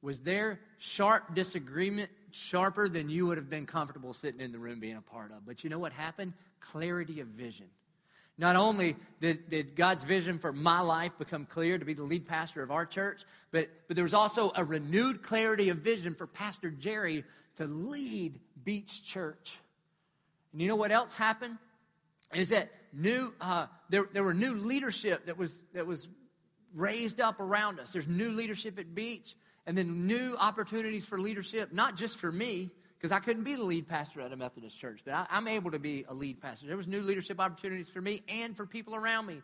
Speaker 1: Was there sharp disagreement sharper than you would have been comfortable sitting in the room being a part of? But you know what happened? Clarity of vision. Not only did, did, God's vision for my life become clear to be the lead pastor of our church, but, but there was also a renewed clarity of vision for Pastor Jerry to lead Beach Church. And you know what else happened? Is that new, uh, there, there were new leadership that was, that was raised up around us. There's new leadership at Beach, and then new opportunities for leadership, not just for me, because I couldn't be the lead pastor at a Methodist church, but I, I'm able to be a lead pastor. There was new leadership opportunities for me and for people around me.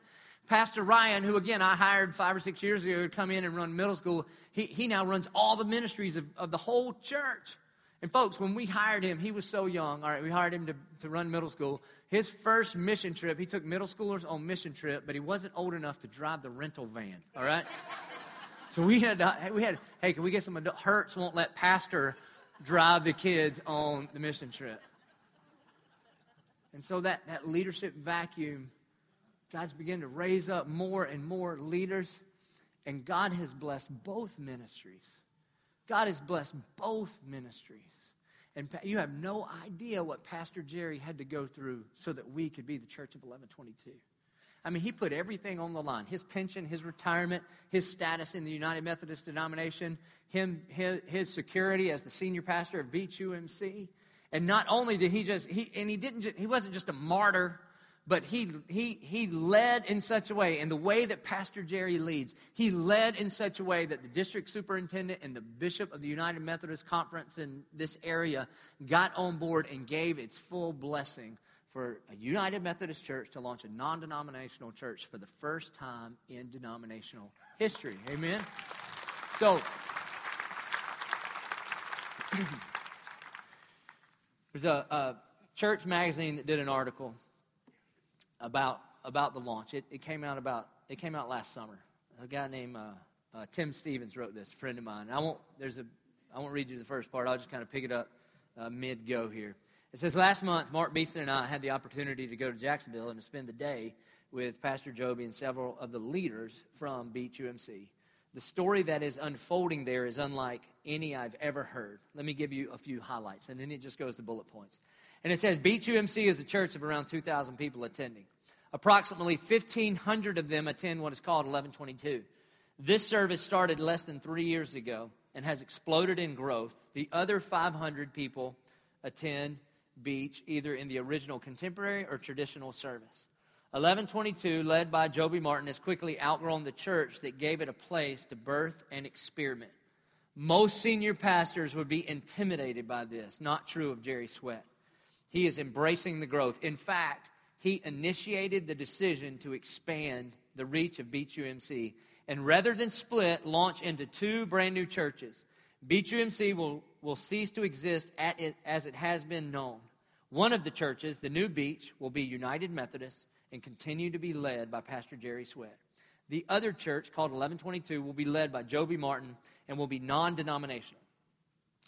Speaker 1: Pastor Ryan, who again I hired five or six years ago to come in and run middle school, he, he now runs all the ministries of, of the whole church. And folks, when we hired him, he was so young. All right, we hired him to, to run middle school. His first mission trip, he took middle schoolers on mission trip, but he wasn't old enough to drive the rental van. All right? so we had, uh, we had, hey, can we get some adult, Hertz won't let pastor drive the kids on the mission trip. And so that, that leadership vacuum, God's beginning to raise up more and more leaders, and God has blessed both ministries. God has blessed both ministries. And you have no idea what Pastor Jerry had to go through so that we could be the church of 1122. I mean, he put everything on the line his pension, his retirement, his status in the United Methodist denomination, him, his, his security as the senior pastor of Beach UMC. And not only did he just, he, and he didn't just, he wasn't just a martyr but he, he, he led in such a way, and the way that Pastor Jerry leads, he led in such a way that the district superintendent and the bishop of the United Methodist Conference in this area got on board and gave its full blessing for a United Methodist church to launch a non denominational church for the first time in denominational history. Amen? So, there's a, a church magazine that did an article about about the launch. It, it came out about it came out last summer. A guy named uh, uh, Tim Stevens wrote this, friend of mine. I won't there's a I won't read you the first part. I'll just kind of pick it up uh, mid go here. It says last month Mark Beeson and I had the opportunity to go to Jacksonville and to spend the day with Pastor Joby and several of the leaders from Beach UMC. The story that is unfolding there is unlike any I've ever heard. Let me give you a few highlights, and then it just goes to bullet points. And it says Beach UMC is a church of around 2,000 people attending. Approximately 1,500 of them attend what is called 1122. This service started less than three years ago and has exploded in growth. The other 500 people attend Beach either in the original contemporary or traditional service. 1122, led by Joby Martin, has quickly outgrown the church that gave it a place to birth and experiment. Most senior pastors would be intimidated by this. Not true of Jerry Sweat. He is embracing the growth. In fact, he initiated the decision to expand the reach of Beach UMC and rather than split, launch into two brand new churches. Beach UMC will, will cease to exist it, as it has been known. One of the churches, the new beach, will be United Methodist and continue to be led by Pastor Jerry Sweat. The other church, called 1122, will be led by Joby Martin and will be non denominational.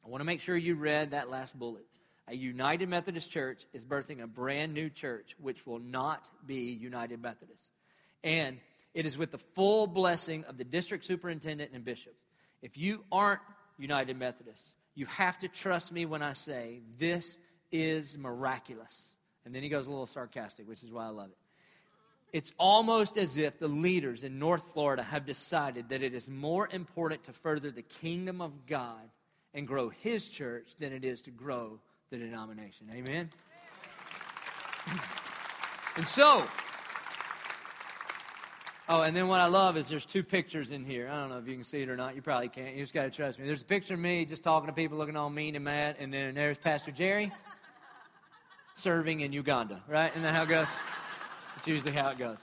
Speaker 1: I want to make sure you read that last bullet. A United Methodist Church is birthing a brand new church, which will not be United Methodist. And it is with the full blessing of the district superintendent and bishop. If you aren't United Methodist, you have to trust me when I say this is miraculous. And then he goes a little sarcastic, which is why I love it. It's almost as if the leaders in North Florida have decided that it is more important to further the kingdom of God and grow his church than it is to grow the denomination. Amen? And so, oh, and then what I love is there's two pictures in here. I don't know if you can see it or not. You probably can't. You just got to trust me. There's a picture of me just talking to people, looking all mean and mad, and then there's Pastor Jerry serving in Uganda, right? Isn't that how it goes? It's usually how it goes.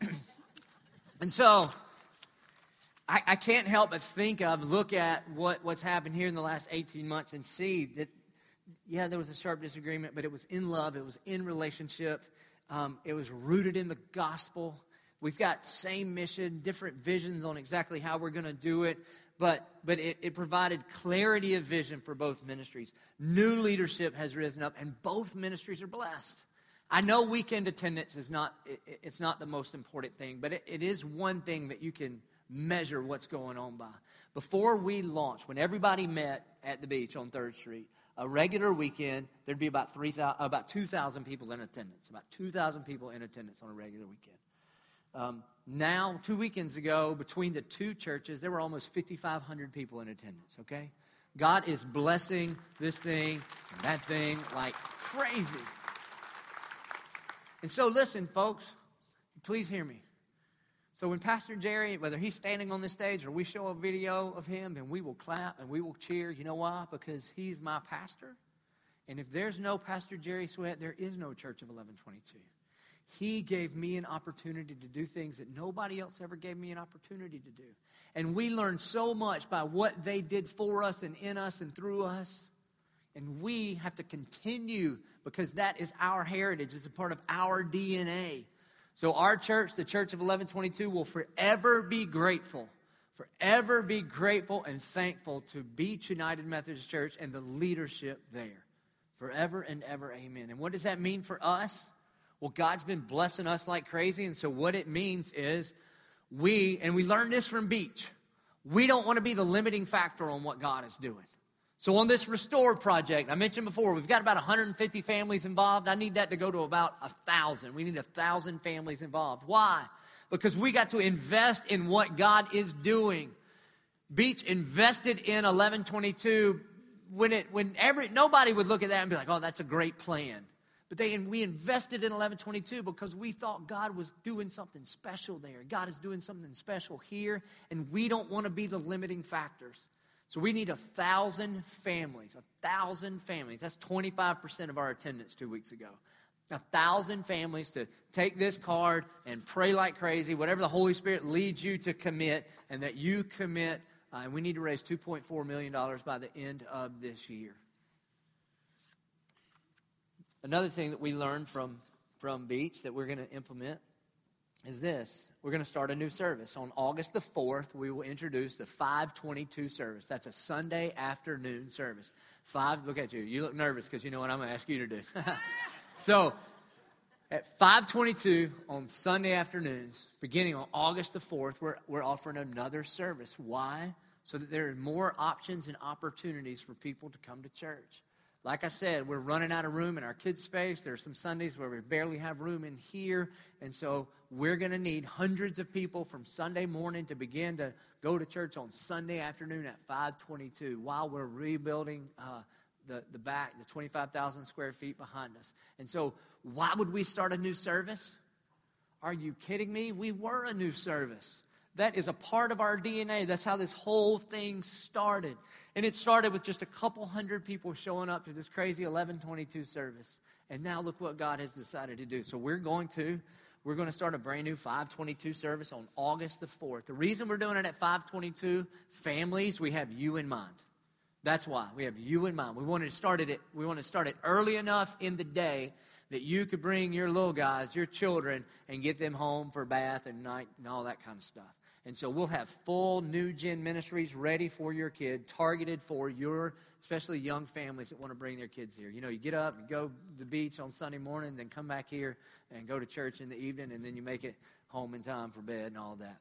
Speaker 1: and so, I, I, can't help but think of, look at what, what's happened here in the last 18 months and see that, yeah, there was a sharp disagreement, but it was in love, it was in relationship, um, it was rooted in the gospel. We've got same mission, different visions on exactly how we're going to do it, but, but it, it provided clarity of vision for both ministries. New leadership has risen up, and both ministries are blessed. I know weekend attendance is not, it, it's not the most important thing, but it, it is one thing that you can measure what's going on by. Before we launched, when everybody met at the beach on 3rd Street, a regular weekend, there'd be about, 3, about 2,000 people in attendance. About 2,000 people in attendance on a regular weekend. Um, now, two weekends ago, between the two churches, there were almost 5,500 people in attendance, okay? God is blessing this thing and that thing like crazy. And so, listen, folks, please hear me. So, when Pastor Jerry, whether he's standing on the stage or we show a video of him, then we will clap and we will cheer. You know why? Because he's my pastor. And if there's no Pastor Jerry Sweat, there is no Church of 1122. He gave me an opportunity to do things that nobody else ever gave me an opportunity to do. And we learned so much by what they did for us and in us and through us. And we have to continue because that is our heritage. It's a part of our DNA. So, our church, the Church of 1122, will forever be grateful, forever be grateful and thankful to Beach United Methodist Church and the leadership there. Forever and ever, amen. And what does that mean for us? Well, God's been blessing us like crazy. And so, what it means is we, and we learned this from Beach, we don't want to be the limiting factor on what God is doing. So, on this Restore project, I mentioned before, we've got about 150 families involved. I need that to go to about a 1,000. We need a 1,000 families involved. Why? Because we got to invest in what God is doing. Beach invested in 1122 when it when every nobody would look at that and be like, "Oh, that's a great plan." But they and we invested in 1122 because we thought God was doing something special there. God is doing something special here, and we don't want to be the limiting factors. So we need a thousand families, a thousand families. That's 25% of our attendance two weeks ago. A thousand families to take this card and pray like crazy, whatever the Holy Spirit leads you to commit, and that you commit. Uh, and we need to raise $2.4 million by the end of this year. Another thing that we learned from, from Beach that we're going to implement is this we're going to start a new service. On August the 4th, we will introduce the 522 service. That's a Sunday afternoon service. Five, look at you. You look nervous because you know what I'm going to ask you to do. so, at 522 on Sunday afternoons, beginning on August the 4th, we're, we're offering another service. Why? So that there are more options and opportunities for people to come to church. Like I said, we're running out of room in our kids' space. There are some Sundays where we barely have room in here. And so we're going to need hundreds of people from Sunday morning to begin to go to church on Sunday afternoon at 522 while we're rebuilding uh, the, the back, the 25,000 square feet behind us. And so, why would we start a new service? Are you kidding me? We were a new service. That is a part of our DNA. That's how this whole thing started. And it started with just a couple hundred people showing up to this crazy 1122 service. And now look what God has decided to do. So we're going to we're going to start a brand new 522 service on August the 4th. The reason we're doing it at 522, families, we have you in mind. That's why we have you in mind. We wanted to start it we want to start it early enough in the day that you could bring your little guys, your children, and get them home for bath and night and all that kind of stuff. And so we'll have full new gen ministries ready for your kid, targeted for your, especially young families that want to bring their kids here. You know, you get up, you go to the beach on Sunday morning, then come back here and go to church in the evening, and then you make it home in time for bed and all that.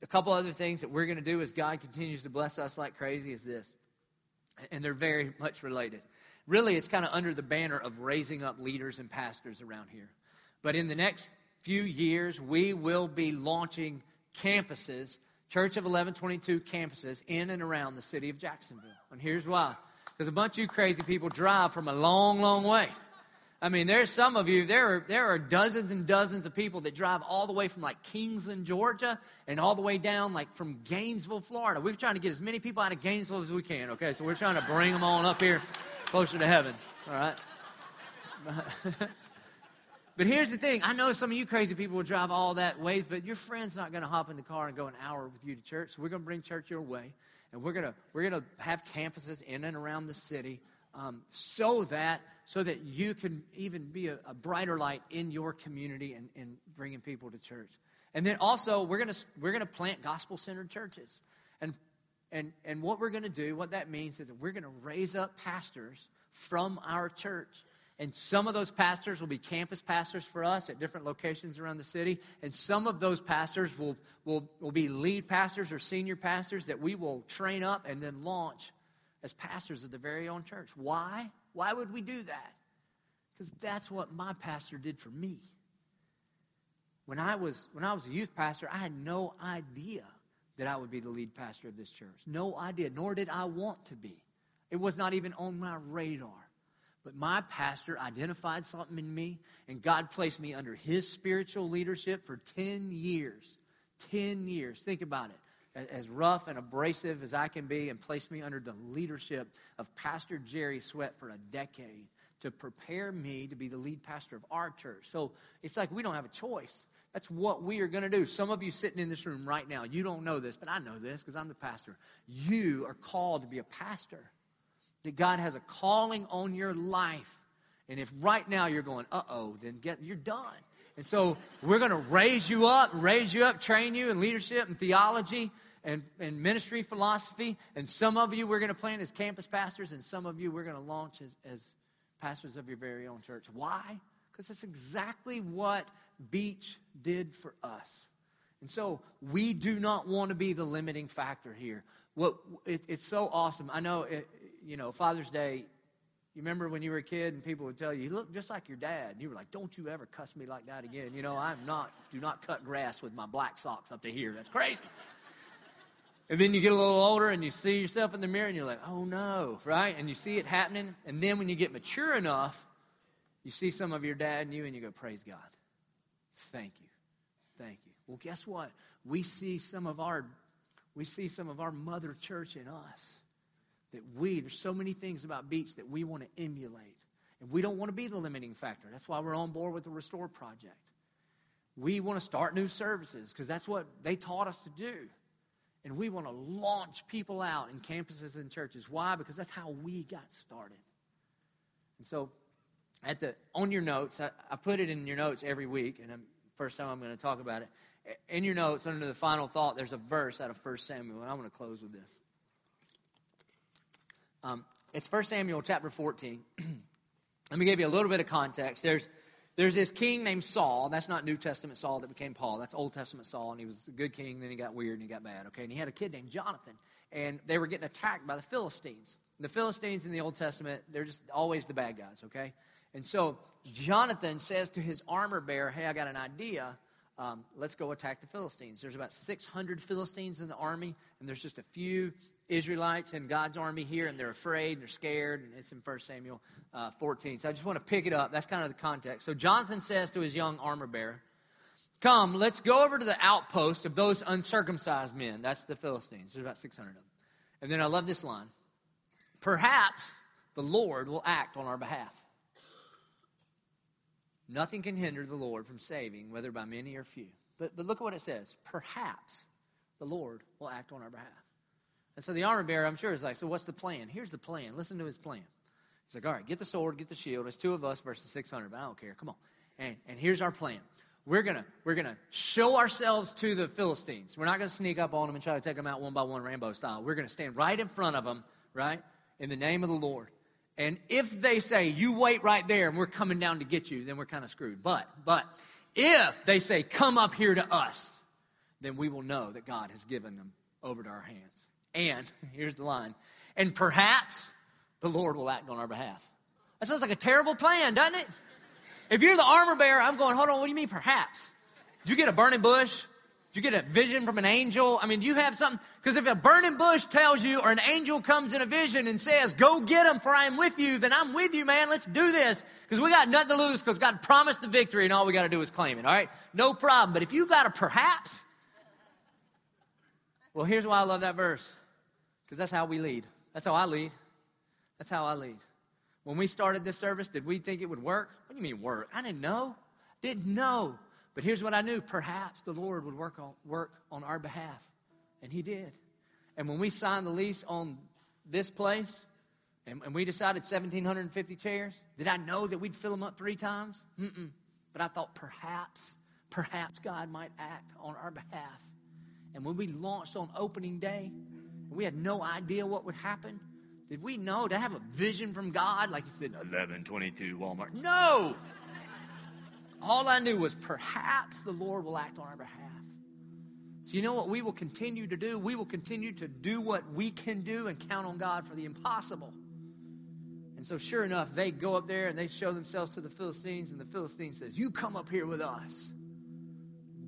Speaker 1: A couple other things that we're going to do as God continues to bless us like crazy is this, and they're very much related. Really, it's kind of under the banner of raising up leaders and pastors around here. But in the next few years, we will be launching campuses, Church of 1122 campuses in and around the city of Jacksonville. And here's why because a bunch of you crazy people drive from a long, long way. I mean, there's some of you, there are, there are dozens and dozens of people that drive all the way from like Kingsland, Georgia, and all the way down like from Gainesville, Florida. We're trying to get as many people out of Gainesville as we can, okay? So we're trying to bring them on up here closer to heaven, all right? but here's the thing I know some of you crazy people will drive all that ways, but your friend's not going to hop in the car and go an hour with you to church. So we're going to bring church your way, and we're going to, we're going to have campuses in and around the city um, so that so that you can even be a, a brighter light in your community and, and bringing people to church. And then also, we're going we're gonna plant gospel centered churches. And, and, and what we're going to do, what that means is that we're going to raise up pastors from our church. And some of those pastors will be campus pastors for us at different locations around the city. And some of those pastors will, will, will be lead pastors or senior pastors that we will train up and then launch as pastors of the very own church. Why? Why would we do that? Because that's what my pastor did for me. When I was when I was a youth pastor, I had no idea that I would be the lead pastor of this church. No idea, nor did I want to be. It was not even on my radar. But my pastor identified something in me, and God placed me under his spiritual leadership for 10 years. 10 years. Think about it as rough and abrasive as I can be, and placed me under the leadership of Pastor Jerry Sweat for a decade to prepare me to be the lead pastor of our church. So it's like we don't have a choice. That's what we are going to do. Some of you sitting in this room right now, you don't know this, but I know this because I'm the pastor. You are called to be a pastor. That God has a calling on your life. And if right now you're going, uh oh, then get you're done. And so we're going to raise you up, raise you up, train you in leadership and theology and, and ministry philosophy. And some of you we're going to plant as campus pastors, and some of you we're going to launch as, as pastors of your very own church. Why? Because that's exactly what Beach did for us. And so we do not want to be the limiting factor here. What, it, it's so awesome. I know, it, you know, Father's Day you remember when you were a kid and people would tell you, you look just like your dad. And you were like, don't you ever cuss me like that again. You know, I'm not, do not cut grass with my black socks up to here. That's crazy. And then you get a little older and you see yourself in the mirror and you're like, oh no, right? And you see it happening. And then when you get mature enough, you see some of your dad and you and you go, praise God. Thank you. Thank you. Well, guess what? We see some of our, we see some of our mother church in us that we, there's so many things about Beach that we want to emulate. And we don't want to be the limiting factor. That's why we're on board with the Restore Project. We want to start new services because that's what they taught us to do. And we want to launch people out in campuses and churches. Why? Because that's how we got started. And so, at the on your notes, I, I put it in your notes every week, and I'm, first time I'm going to talk about it. In your notes, under the final thought, there's a verse out of 1 Samuel, and I'm going to close with this. Um, it's 1 Samuel chapter 14. Let me give you a little bit of context. There's, there's this king named Saul. That's not New Testament Saul that became Paul. That's Old Testament Saul, and he was a good king. Then he got weird and he got bad. Okay, and he had a kid named Jonathan, and they were getting attacked by the Philistines. The Philistines in the Old Testament, they're just always the bad guys. Okay, and so Jonathan says to his armor bearer, "Hey, I got an idea. Um, let's go attack the Philistines." There's about 600 Philistines in the army, and there's just a few Israelites and God's army here, and they're afraid, and they're scared, and it's in 1 Samuel uh, 14. So I just want to pick it up. That's kind of the context. So Jonathan says to his young armor bearer, Come, let's go over to the outpost of those uncircumcised men. That's the Philistines. There's about 600 of them. And then I love this line Perhaps the Lord will act on our behalf. Nothing can hinder the Lord from saving, whether by many or few. But, but look at what it says. Perhaps the Lord will act on our behalf. And so the armor bearer, I'm sure, is like, so what's the plan? Here's the plan. Listen to his plan. He's like, all right, get the sword, get the shield. It's two of us versus 600, but I don't care. Come on. And, and here's our plan. We're gonna we're gonna show ourselves to the Philistines. We're not gonna sneak up on them and try to take them out one by one, Rambo style. We're gonna stand right in front of them, right, in the name of the Lord. And if they say, "You wait right there, and we're coming down to get you," then we're kind of screwed. But but if they say, "Come up here to us," then we will know that God has given them over to our hands. And here's the line: and perhaps the Lord will act on our behalf. That sounds like a terrible plan, doesn't it? If you're the armor bearer, I'm going, hold on, what do you mean perhaps? Did you get a burning bush? Did you get a vision from an angel? I mean, do you have something? Because if a burning bush tells you, or an angel comes in a vision and says, go get him for I am with you, then I'm with you, man. Let's do this. Because we got nothing to lose because God promised the victory and all we got to do is claim it, all right? No problem. But if you got a perhaps, well, here's why I love that verse. Because that's how we lead. That's how I lead. That's how I lead. When we started this service, did we think it would work? What do you mean work? I didn't know. Didn't know. But here's what I knew. Perhaps the Lord would work on, work on our behalf. And he did. And when we signed the lease on this place, and, and we decided 1,750 chairs, did I know that we'd fill them up three times? Mm-mm. But I thought perhaps, perhaps God might act on our behalf. And when we launched on opening day, we had no idea what would happen. Did we know to have a vision from God? Like you said, 1122 Walmart. No! All I knew was perhaps the Lord will act on our behalf. So, you know what we will continue to do? We will continue to do what we can do and count on God for the impossible. And so, sure enough, they go up there and they show themselves to the Philistines, and the Philistine says, You come up here with us.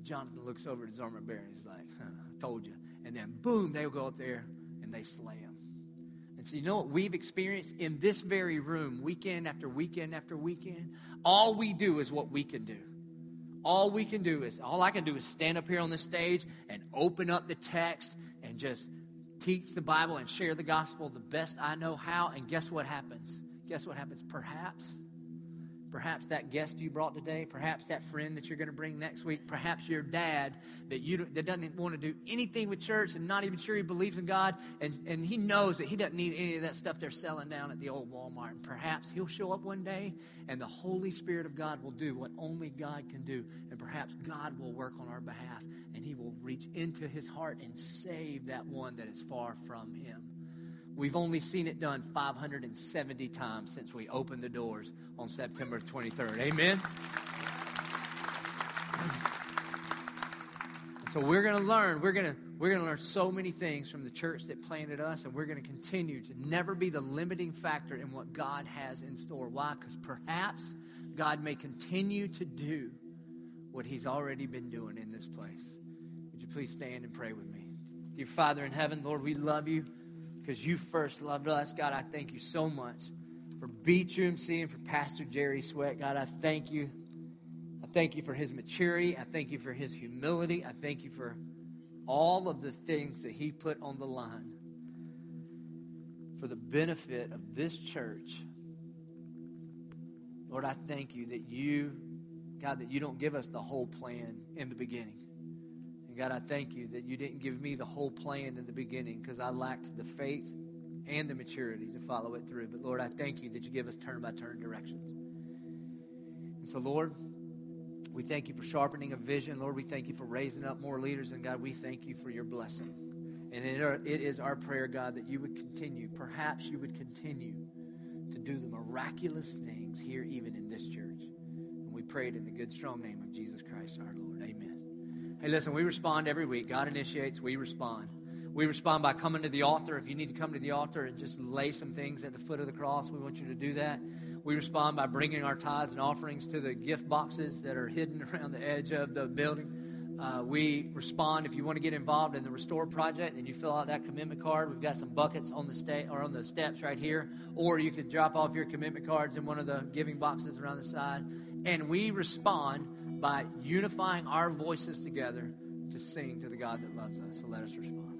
Speaker 1: Jonathan looks over at his armor bearer and he's like, huh, I told you. And then, boom, they'll go up there they slay him. And so, you know what we've experienced in this very room, weekend after weekend after weekend? All we do is what we can do. All we can do is, all I can do is stand up here on the stage and open up the text and just teach the Bible and share the gospel the best I know how. And guess what happens? Guess what happens? Perhaps Perhaps that guest you brought today, perhaps that friend that you're going to bring next week, perhaps your dad that you that doesn't want to do anything with church and not even sure he believes in God, and, and he knows that he doesn't need any of that stuff they're selling down at the old Walmart. And perhaps he'll show up one day and the Holy Spirit of God will do what only God can do. And perhaps God will work on our behalf and he will reach into his heart and save that one that is far from him. We've only seen it done 570 times since we opened the doors on September 23rd. Amen? So we're going to learn. We're going to we're going to learn so many things from the church that planted us, and we're going to continue to never be the limiting factor in what God has in store. Why? Because perhaps God may continue to do what He's already been doing in this place. Would you please stand and pray with me? Dear Father in heaven, Lord, we love you because you first loved us. God, I thank you so much for Beach UMC and for Pastor Jerry Sweat. God, I thank you. I thank you for his maturity. I thank you for his humility. I thank you for all of the things that he put on the line for the benefit of this church. Lord, I thank you that you, God, that you don't give us the whole plan in the beginning. And God, I thank you that you didn't give me the whole plan in the beginning because I lacked the faith and the maturity to follow it through. But Lord, I thank you that you give us turn by turn directions. And so, Lord, we thank you for sharpening a vision. Lord, we thank you for raising up more leaders. And God, we thank you for your blessing. And it is our prayer, God, that you would continue, perhaps you would continue to do the miraculous things here, even in this church. And we pray it in the good, strong name of Jesus Christ our Lord. Amen. Hey, listen, we respond every week. God initiates, we respond. We respond by coming to the altar. If you need to come to the altar and just lay some things at the foot of the cross, we want you to do that. We respond by bringing our tithes and offerings to the gift boxes that are hidden around the edge of the building. Uh, we respond if you want to get involved in the Restore project and you fill out that commitment card. We've got some buckets on the sta- or on the steps right here, or you could drop off your commitment cards in one of the giving boxes around the side. And we respond by unifying our voices together to sing to the God that loves us. So let us respond.